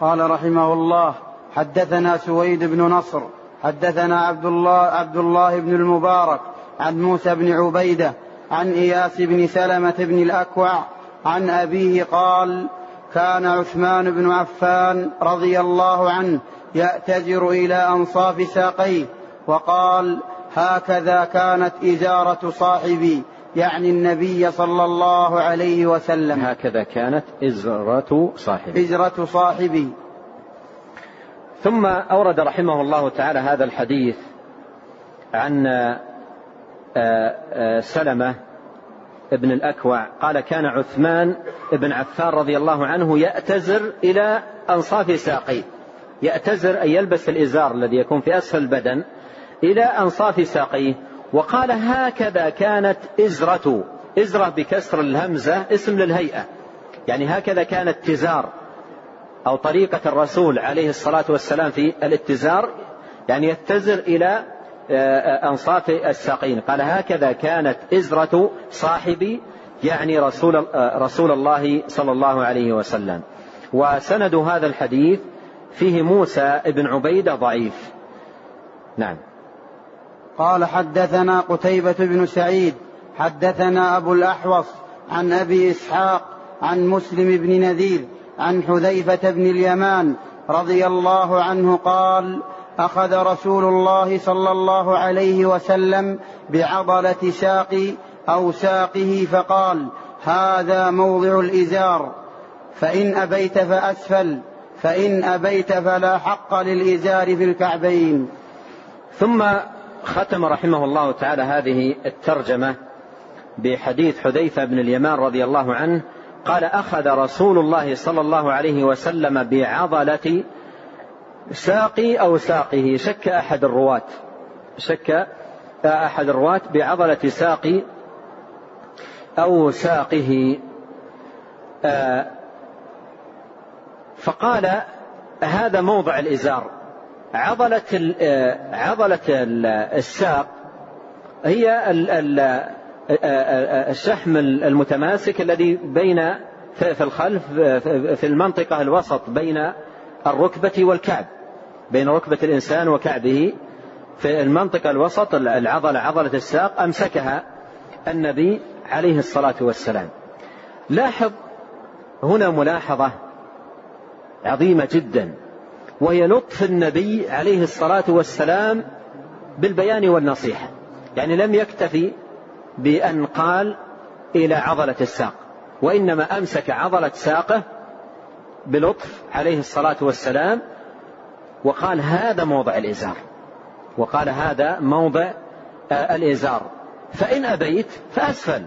قال رحمه الله حدثنا سويد بن نصر حدثنا عبد الله عبد الله بن المبارك عن موسى بن عبيدة عن إياس بن سلمة بن الأكوع عن أبيه قال كان عثمان بن عفان رضي الله عنه يأتجر إلى أنصاف ساقيه وقال هكذا كانت إزارة صاحبي يعني النبي صلى الله عليه وسلم. هكذا كانت إزرة صاحبي. إزرة صاحبي. ثم أورد رحمه الله تعالى هذا الحديث عن سلمة ابن الأكوع قال كان عثمان بن عفان رضي الله عنه يأتزر إلى أنصاف ساقيه يأتزر أن يلبس الإزار الذي يكون في أسفل البدن إلى أنصاف ساقيه وقال هكذا كانت إزرة. إزرة بكسر الهمزة اسم للهيئة. يعني هكذا كانت تزار. أو طريقة الرسول عليه الصلاة والسلام في الاتزار. يعني يتزر إلى آه، أنصاف الساقين. قال هكذا كانت إزرة صاحبي يعني رسول, آه، رسول الله صلى الله عليه وسلم. وسند هذا الحديث فيه موسى بن عبيدة ضعيف. نعم. قال حدثنا قتيبة بن سعيد حدثنا أبو الأحوص عن أبي إسحاق عن مسلم بن نذير عن حذيفة بن اليمان رضي الله عنه قال أخذ رسول الله صلى الله عليه وسلم بعضلة ساقي أو ساقه فقال هذا موضع الإزار. فإن أبيت فأسفل فإن أبيت فلا حق للإزار في الكعبين. ثم ختم رحمه الله تعالى هذه الترجمة بحديث حذيفة بن اليمان رضي الله عنه قال أخذ رسول الله صلى الله عليه وسلم بعضلة ساقي أو ساقه شك أحد الرواة. شك أحد الرواة بعضلة ساق أو ساقه. فقال هذا موضع الإزار. عضلة عضلة الساق هي الشحم المتماسك الذي بين في الخلف في المنطقة الوسط بين الركبة والكعب. بين ركبة الإنسان وكعبه في المنطقة الوسط العضلة عضلة الساق أمسكها النبي عليه الصلاة والسلام. لاحظ هنا ملاحظة عظيمة جدا وهي لطف النبي عليه الصلاة والسلام بالبيان والنصيحة. يعني لم يكتفي بأن قال إلى عضلة الساق وإنما أمسك عضلة ساقه بلطف عليه الصلاة والسلام وقال هذا موضع الإزار. وقال هذا موضع آه، الإزار. فإن أبيت فأسفل.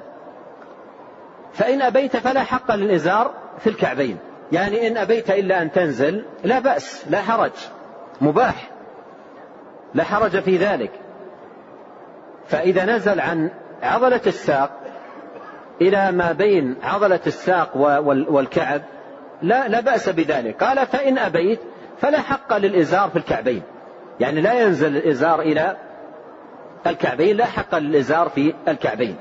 فإن أبيت فلا حق للإزار في الكعبين. يعني إن أبيت إلا أن تنزل لا بأس لا حرج. مباح. لا حرج في ذلك. فإذا نزل عن عضلة الساق إلى ما بين عضلة الساق والكعب لا لا بأس بذلك. قال فإن أبيت فلا حق للإزار في الكعبين. يعني لا ينزل الإزار إلى الكعبين لا حق للإزار في الكعبين.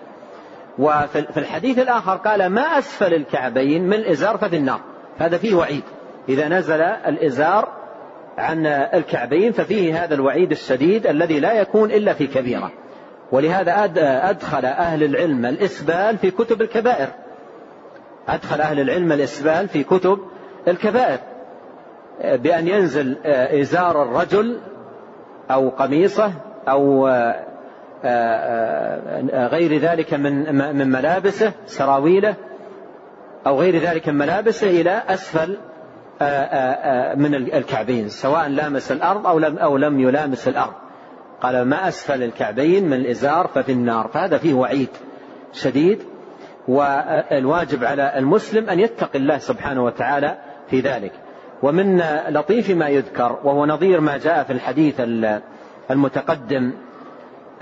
وفي الحديث الآخر قال ما أسفل الكعبين من الإزار ففي النار. هذا فيه وعيد. إذا نزل الإزار عن الكعبين ففيه هذا الوعيد الشديد الذي لا يكون إلا في كبيرة. ولهذا أدخل أهل العلم الإسبال في كتب الكبائر. أدخل أهل العلم الإسبال في كتب الكبائر. بأن ينزل إزار الرجل أو قميصه أو غير ذلك من من ملابسه سراويله أو غير ذلك من ملابسه إلى أسفل من الكعبين سواء لامس الأرض أو لم أو لم يلامس الأرض. قال ما أسفل الكعبين من الإزار ففي النار فهذا فيه وعيد شديد. والواجب على المسلم أن يتقي الله سبحانه وتعالى في ذلك. ومن لطيف ما يذكر وهو نظير ما جاء في الحديث المتقدم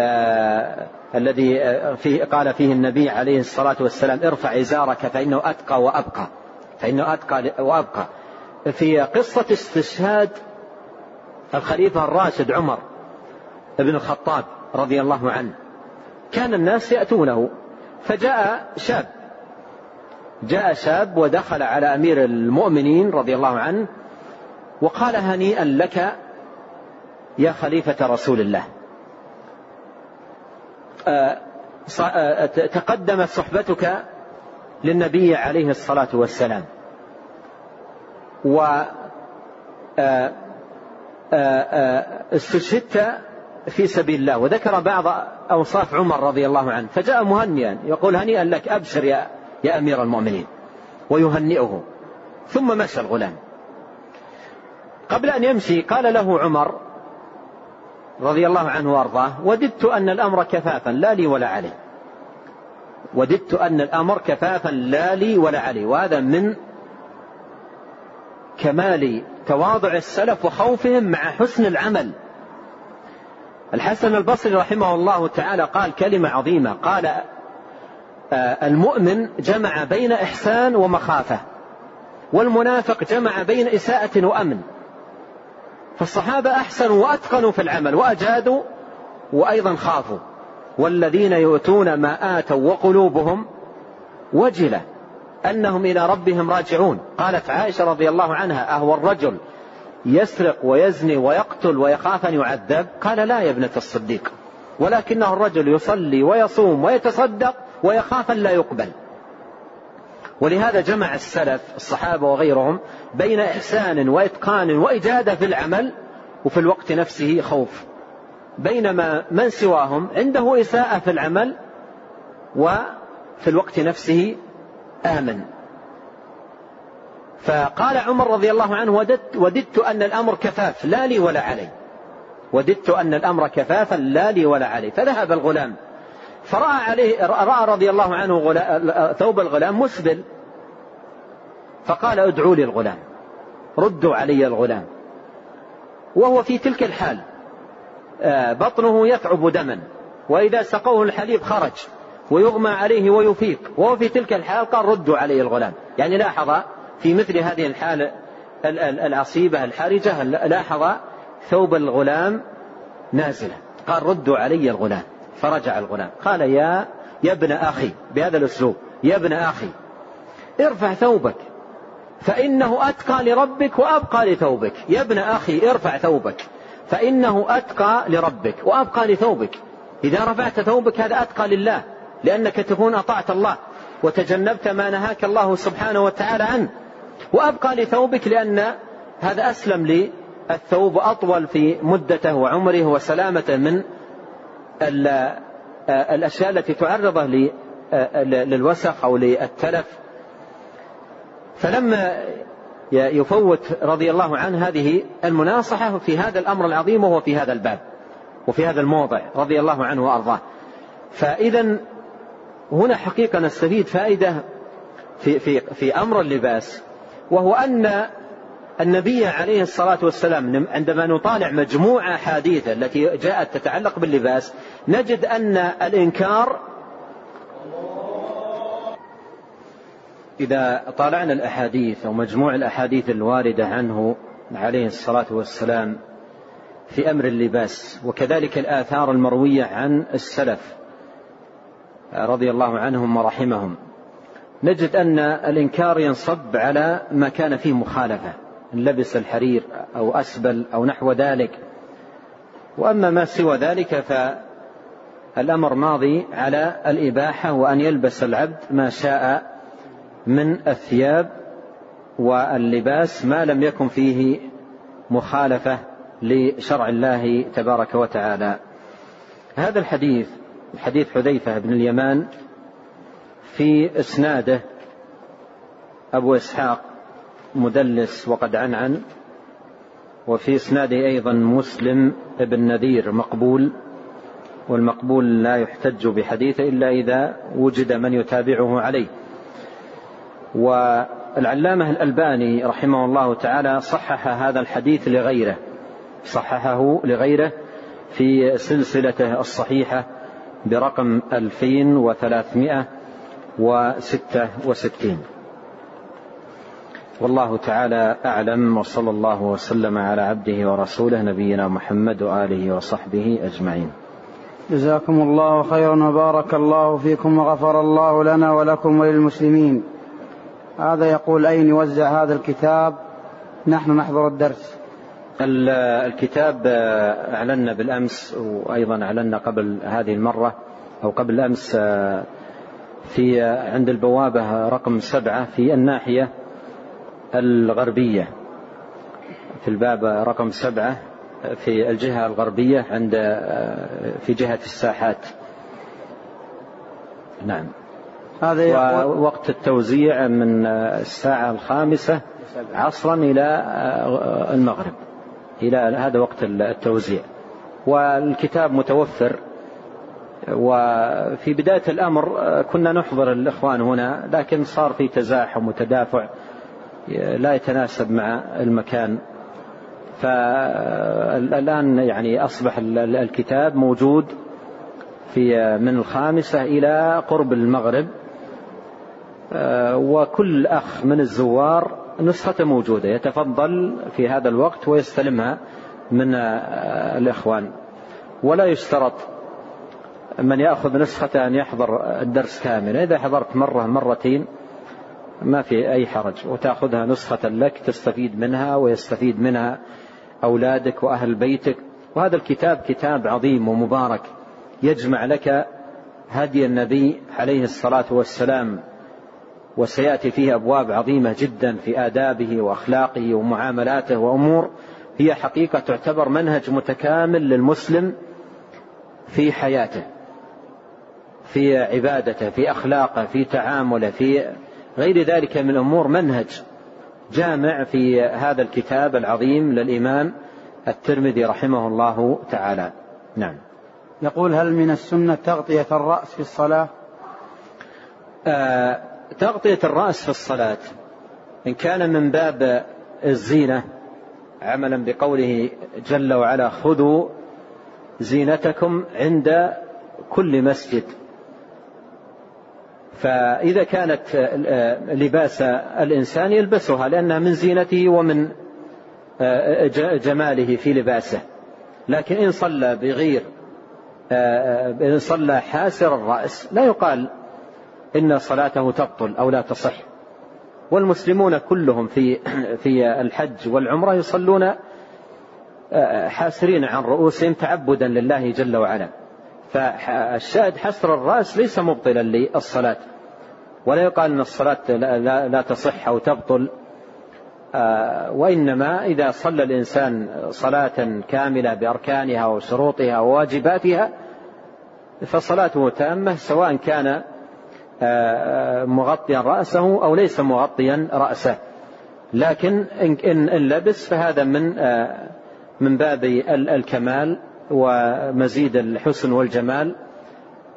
آه الذي فيه قال فيه النبي عليه الصلاة والسلام ارفع إزارك فإنه أتقى وأبقى فإنه أتقى وأبقى. في قصة استشهاد الخليفة الراشد عمر بن الخطاب رضي الله عنه كان الناس يأتونه فجاء شاب جاء شاب ودخل على أمير المؤمنين رضي الله عنه وقال هنيئا لك يا خليفة رسول الله. آه، آه، تقدمت صحبتك للنبي عليه الصلاة والسلام. و آه، استشهدت في سبيل الله. وذكر بعض أوصاف عمر رضي الله عنه. فجاء مهنئا يقول هنيئا لك أبشر يا, يا أمير المؤمنين ويهنئه. ثم مشى الغلام. قبل أن يمشي قال له عمر رضي الله عنه وأرضاه وددت أن الأمر كفافا لا لي ولا علي. وددت أن الأمر كفافا لا لي ولا علي. وهذا من كمال تواضع السلف وخوفهم مع حسن العمل. الحسن البصري رحمه الله تعالى قال كلمة عظيمة قال المؤمن جمع بين إحسان ومخافة والمنافق جمع بين إساءة وأمن. فالصحابة أحسنوا وأتقنوا في العمل وأجادوا وأيضا خافوا. والذين يؤتون ما آتوا وقلوبهم وجلة أنهم إلى ربهم راجعون. قالت عائشة رضي الله عنها أهو الرجل يسرق ويزني ويقتل ويخاف أن يعذب؟ قال لا يا ابنة الصديق ولكنه الرجل يصلي ويصوم ويتصدق ويخاف لا يقبل. ولهذا جمع السلف الصحابة وغيرهم بين إحسان وإتقان وإجادة في العمل وفي الوقت نفسه خوف. بينما من سواهم عنده إساءة في العمل وفي الوقت نفسه آمن. فقال عمر رضي الله عنه وددت, وددت أن الأمر كفاف لا لي ولا علي. وددت أن الأمر كفافا لا لي ولا علي. فذهب الغلام فرأى عليه رأى رضي الله عنه ثوب الغلام مسبل. فقال ادعوا لي الغلام. ردوا علي الغلام. وهو في تلك الحال آه، بطنه يثعب دما وإذا سقوه الحليب خرج ويغمى عليه ويفيق. وهو في تلك الحال قال ردوا علي الغلام. يعني لاحظ في مثل هذه الحالة العصيبة الحرجة لاحظ ثوب الغلام نازلا. قال ردوا علي الغلام. فرجع الغلام. قال يا يا ابن أخي بهذا الأسلوب يا ابن أخي ارفع ثوبك فإنه أتقى لربك وأبقى لثوبك. يا ابن أخي ارفع ثوبك فإنه أتقى لربك وأبقى لثوبك. إذا رفعت ثوبك هذا أتقى لله لأنك تكون أطعت الله وتجنبت ما نهاك الله سبحانه وتعالى عنه. وأبقى لثوبك لأن هذا أسلم للثوب أطول في مدته وعمره وسلامته من الأشياء التي تعرضة للوسخ أو للتلف. فلما يفوت رضي الله عنه هذه المناصحة في هذا الأمر العظيم وهو في هذا الباب وفي هذا الموضع رضي الله عنه وأرضاه. فإذا هنا حقيقة نستفيد فائدة في, في, في أمر اللباس وهو أن النبي عليه الصلاة والسلام عندما نطالع مجموعة أحاديث التي جاءت تتعلق باللباس نجد أن الإنكار إذا طالعنا الأحاديث أو مجموع الأحاديث الواردة عنه عليه الصلاة والسلام في أمر اللباس وكذلك الآثار المروية عن السلف رضي الله عنهم ورحمهم نجد أن الإنكار ينصب على ما كان فيه مخالفة. لبس الحرير أو أسبل أو نحو ذلك. وأما ما سوى ذلك فالأمر ماضي على الإباحة وأن يلبس العبد ما شاء من الثياب واللباس ما لم يكن فيه مخالفة لشرع الله تبارك وتعالى. هذا الحديث حديث حذيفة بن اليمان في إسناده أبو إسحاق مدلس وقد عنعن وفي إسناده أيضا مسلم بن نذير مقبول والمقبول لا يحتج بحديثه إلا إذا وجد من يتابعه عليه. والعلامة الألباني رحمه الله تعالى صحح هذا الحديث لغيره صححه لغيره في سلسلته الصحيحة برقم 2366 والله تعالى أعلم وصلى الله وسلم على عبده ورسوله نبينا محمد وآله وصحبه أجمعين. جزاكم الله خيرا وبارك الله فيكم وغفر الله لنا ولكم وللمسلمين. هذا يقول أين يوزع هذا الكتاب؟ نحن نحضر الدرس. الكتاب أعلنا بالأمس وأيضا أعلنا قبل هذه المرة أو قبل الأمس في عند البوابة رقم سبعة في الناحية. الغربية. في الباب رقم سبعة في الجهة الغربية عند في جهة الساحات. نعم. هذا ووقت التوزيع من الساعة الخامسة عصرا إلى المغرب. إلى هذا وقت التوزيع. والكتاب متوفر. وفي بداية الأمر كنا نحضر الإخوان هنا لكن صار في تزاحم وتدافع. لا يتناسب مع المكان. فالآن يعني أصبح الكتاب موجود في من الخامسة إلى قرب المغرب. وكل أخ من الزوار نسخة موجودة يتفضل في هذا الوقت ويستلمها من الإخوان. ولا يشترط من يأخذ نسخة أن يحضر الدرس كاملا. إذا حضرت مرة مرتين ما في أي حرج وتأخذها نسخة لك تستفيد منها ويستفيد منها أولادك وأهل بيتك. وهذا الكتاب كتاب عظيم ومبارك يجمع لك هدي النبي عليه الصلاة والسلام وسيأتي فيه أبواب عظيمة جدا في آدابه وأخلاقه ومعاملاته وأمور. هي حقيقة تعتبر منهج متكامل للمسلم في حياته في عبادته في أخلاقه في تعامله في غير ذلك من الأمور منهج جامع في هذا الكتاب العظيم للإمام الترمذي رحمه الله تعالى. نعم. يقول هل من السنة تغطية الرأس في الصلاة؟ آه تغطية الرأس في الصلاة. إن كان من باب الزينة عملا بقوله جل وعلا خذوا زينتكم عند كل مسجد. فإذا كانت لباس الإنسان يلبسها لأنها من زينته ومن جماله في لباسه. لكن إن صلى بغير إن صلى حاسر الرأس لا يقال إن صلاته تبطل أو لا تصح. والمسلمون كلهم في *clears throat* في الحج والعمرة يصلون حاسرين عن رؤوسهم تعبدا لله جل وعلا. فالشاهد حسر الرأس ليس مبطلا للصلاة. ولا يقال أن الصلاة لا, تصح أو تبطل. آه، وإنما إذا صلى الإنسان صلاة كاملة بأركانها وشروطها وواجباتها فصلاته تامة سواء كان آه، مغطيا رأسه أو ليس مغطيا رأسه. لكن إن لبس فهذا من آه، من باب الكمال ومزيد الحسن والجمال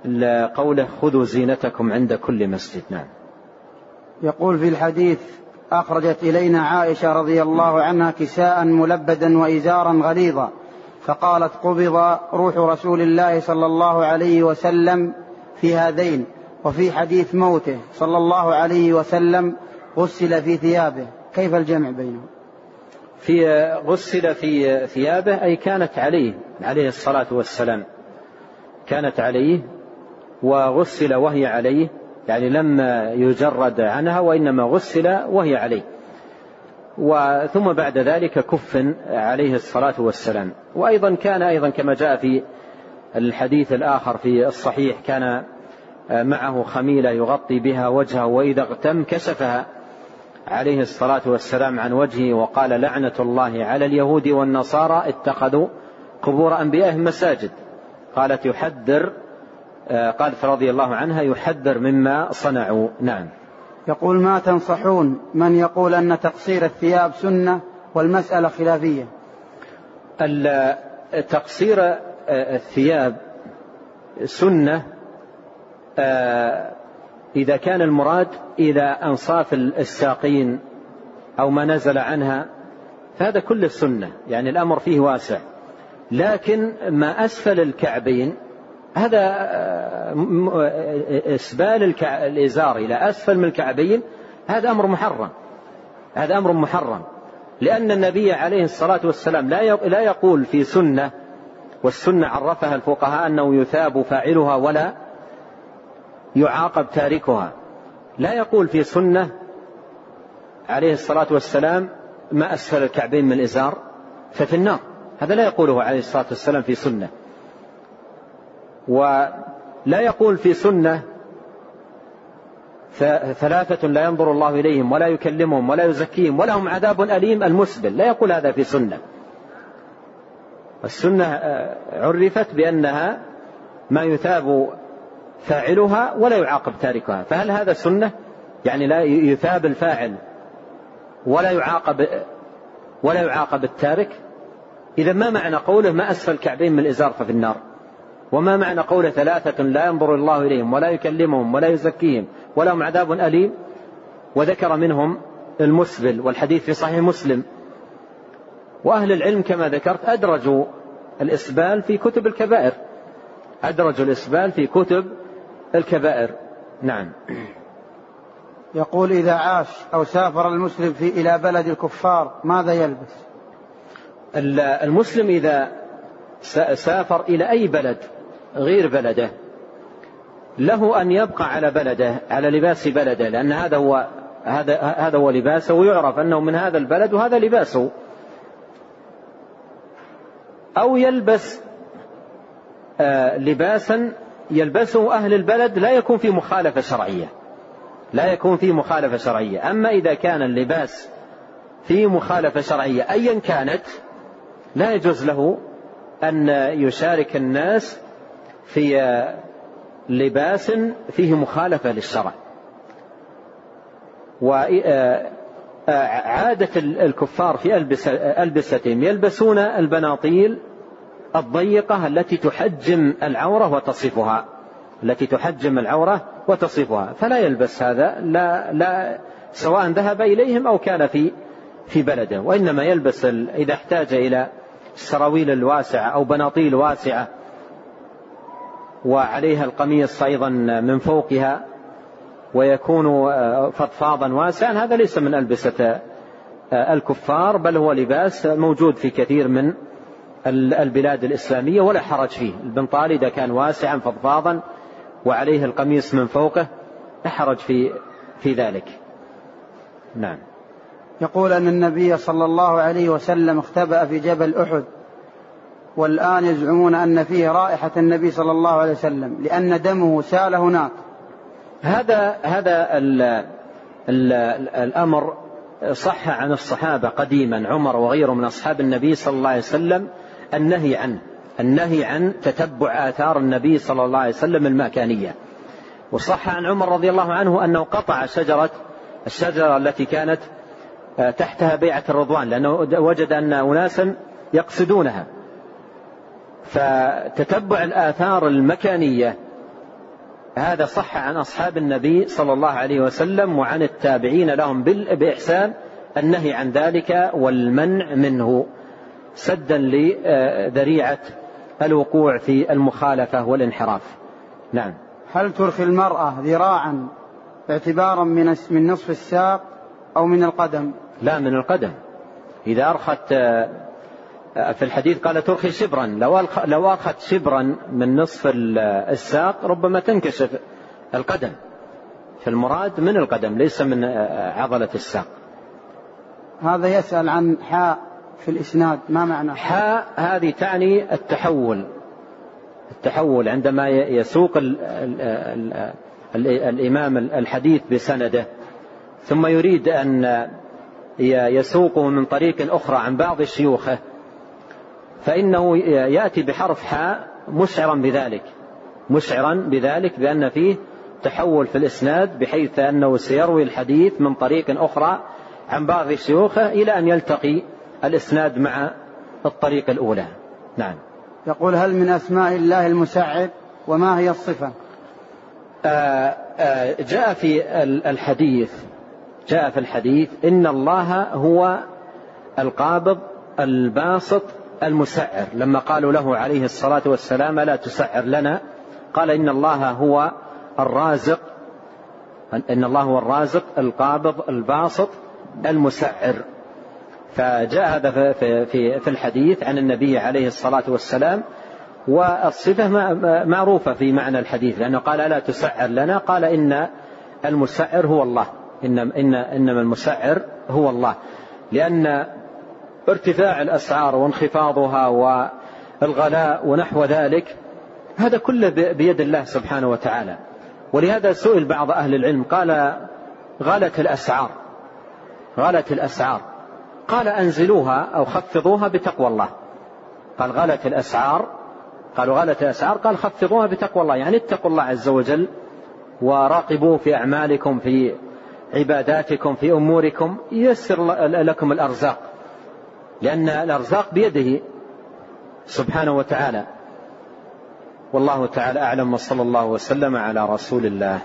لقوله خذوا زينتكم عند كل مسجد. نعم. يقول في الحديث أخرجت إلينا عائشة رضي الله عنها كساء ملبدا وإزارا غليظا فقالت قبض روح رسول الله صلى الله عليه وسلم في هذين وفي حديث موته صلى الله عليه وسلم غسل في ثيابه. كيف الجمع بينهم؟ في غسل في ثيابه أي كانت عليه عليه الصلاة والسلام. كانت عليه وغسل وهي عليه يعني لم يجرد عنها وإنما غسل وهي عليه. وثم بعد ذلك كف عليه الصلاة والسلام. وأيضا كان أيضا كما جاء في الحديث الآخر في الصحيح كان معه خميلة يغطي بها وجهه وإذا اغتم كشفها. عليه الصلاة والسلام عن وجهه وقال لعنة الله على اليهود والنصارى اتخذوا قبور أنبيائهم مساجد. قالت يحذر آه، قالت رضي الله عنها يحذر مما صنعوا. نعم. يقول ما تنصحون من يقول أن تقصير الثياب سنة والمسألة خلافية؟ تقصير آه، الثياب سنة آه، إذا كان المراد إلى أنصاف الساقين أو ما نزل عنها فهذا كله سنة يعني الأمر فيه واسع. لكن ما أسفل الكعبين هذا آه، آه، إسبال الإزار إلى أسفل من الكعبين هذا أمر محرم. هذا أمر محرم. لأن النبي عليه الصلاة والسلام لا يقول في سنة والسنة عرفها الفقهاء أنه يثاب فاعلها ولا يعاقب تاركها. لا يقول في سنة عليه الصلاة والسلام ما أسفل الكعبين من الإزار ففي النار. هذا لا يقوله عليه الصلاة والسلام في سنة. ولا يقول في سنة ثلاثة لا ينظر الله إليهم ولا يكلمهم ولا يزكيهم ولهم عذاب أليم المسبل. لا يقول هذا في سنة. السنة آه، عرفت بأنها ما يثاب فاعلها ولا يعاقب تاركها. فهل هذا سنة؟ يعني لا يثاب الفاعل ولا يعاقب ولا يعاقب التارك؟ إذا ما معنى قوله ما أسفل الكعبين من الإزار ففي النار؟ وما معنى قوله ثلاثة لا ينظر الله إليهم ولا يكلمهم ولا يزكيهم ولهم عذاب أليم؟ وذكر منهم المسبل والحديث في صحيح مسلم. وأهل العلم كما ذكرت أدرجوا الإسبال في كتب الكبائر. أدرجوا الإسبال في كتب الكبائر. نعم. يقول إذا عاش أو سافر المسلم في إلى بلد الكفار ماذا يلبس؟ المسلم إذا سافر إلى أي بلد غير بلده له أن يبقى على بلده على لباس بلده لأن هذا هو هذا هذا هو لباسه ويعرف أنه من هذا البلد وهذا لباسه. أو يلبس آه، لباسا يلبسه أهل البلد لا يكون في مخالفة شرعية. لا يكون في مخالفة شرعية. أما إذا كان اللباس في مخالفة شرعية أيا كانت لا يجوز له أن يشارك الناس في لباس فيه مخالفة للشرع. وعادة الكفار في ألبستهم يلبسون البناطيل الضيقة التي تحجم العورة وتصفها التي تحجم العورة وتصفها. فلا يلبس هذا لا لا سواء ذهب إليهم أو كان في في بلده. وإنما يلبس إذا احتاج إلى السراويل الواسعة أو بناطيل واسعة وعليها القميص أيضا من فوقها ويكون فضفاضا واسعا هذا ليس من ألبسة الكفار بل هو لباس موجود في كثير من البلاد الإسلامية ولا حرج فيه. البنطال إذا كان واسعا فضفاضا وعليه القميص من فوقه لا حرج في في ذلك. نعم. يقول أن النبي صلى الله عليه وسلم اختبأ في جبل أحد والآن يزعمون أن فيه رائحة النبي صلى الله عليه وسلم لأن دمه سال هناك. هذا هذا ال ال الأمر صح عن الصحابة قديما عمر وغيره من أصحاب النبي صلى الله عليه وسلم النهي عنه النهي عن تتبع آثار النبي صلى الله عليه وسلم المكانية. وصح عن عمر رضي الله عنه أنه قطع شجرة الشجرة التي كانت آه، تحتها بيعة الرضوان لأنه وجد أن أناسا يقصدونها. فتتبع الآثار المكانية. هذا صح عن أصحاب النبي صلى الله عليه وسلم وعن التابعين لهم بإحسان النهي عن ذلك والمنع منه. سدا لذريعة الوقوع في المخالفة والانحراف. نعم. هل ترخي المرأة ذراعا اعتبارا من من نصف الساق أو من القدم؟ لا من القدم. إذا أرخت في الحديث قال ترخي شبرا. لو لو أخذت شبرا من نصف الساق ربما تنكشف القدم. فالمراد من القدم ليس من عضلة الساق. هذا يسأل عن حاء. في الإسناد ما معنى حاء هذه تعني التحول. التحول عندما يسوق ال ال ال ال الإمام الحديث بسنده ثم يريد أن يسوقه من طريق أخرى عن بعض شيوخه فإنه يأتي بحرف حاء مشعرا بذلك. مشعرا بذلك بأن فيه تحول في الإسناد بحيث أنه سيروي الحديث من طريق أخرى عن بعض شيوخه إلى أن يلتقي الإسناد مع الطريق الأولى. نعم. يقول هل من أسماء الله المسعد وما هي الصفة؟ آآ آه، آآ آه، جاء في الحديث جاء في الحديث إن الله هو القابض الباسط المسعر. لما قالوا له عليه الصلاة والسلام لا تسعر لنا قال إن الله هو الرازق إن الله هو الرازق القابض الباسط المسعر. فجاء هذا في, في, في الحديث عن النبي عليه الصلاة والسلام والصفة معروفة في معنى الحديث لأنه قال لا تسعر لنا؟ قال إن المسعر هو الله إن إن إنما المسعر هو الله لأن ارتفاع الأسعار وانخفاضها والغلاء ونحو ذلك هذا كله بيد الله سبحانه وتعالى. ولهذا سئل بعض أهل العلم قال غلت الأسعار غلت الأسعار. قال أنزلوها أو خفضوها بتقوى الله. قال غلت الأسعار. قالوا غلت الأسعار قال خفضوها بتقوى الله. يعني اتقوا الله عز وجل وراقبوه في أعمالكم في عباداتكم في أموركم. ييسر لكم الأرزاق. لأن الأرزاق بيده سبحانه وتعالى. والله تعالى أعلم وصلى الله وسلم على رسول الله.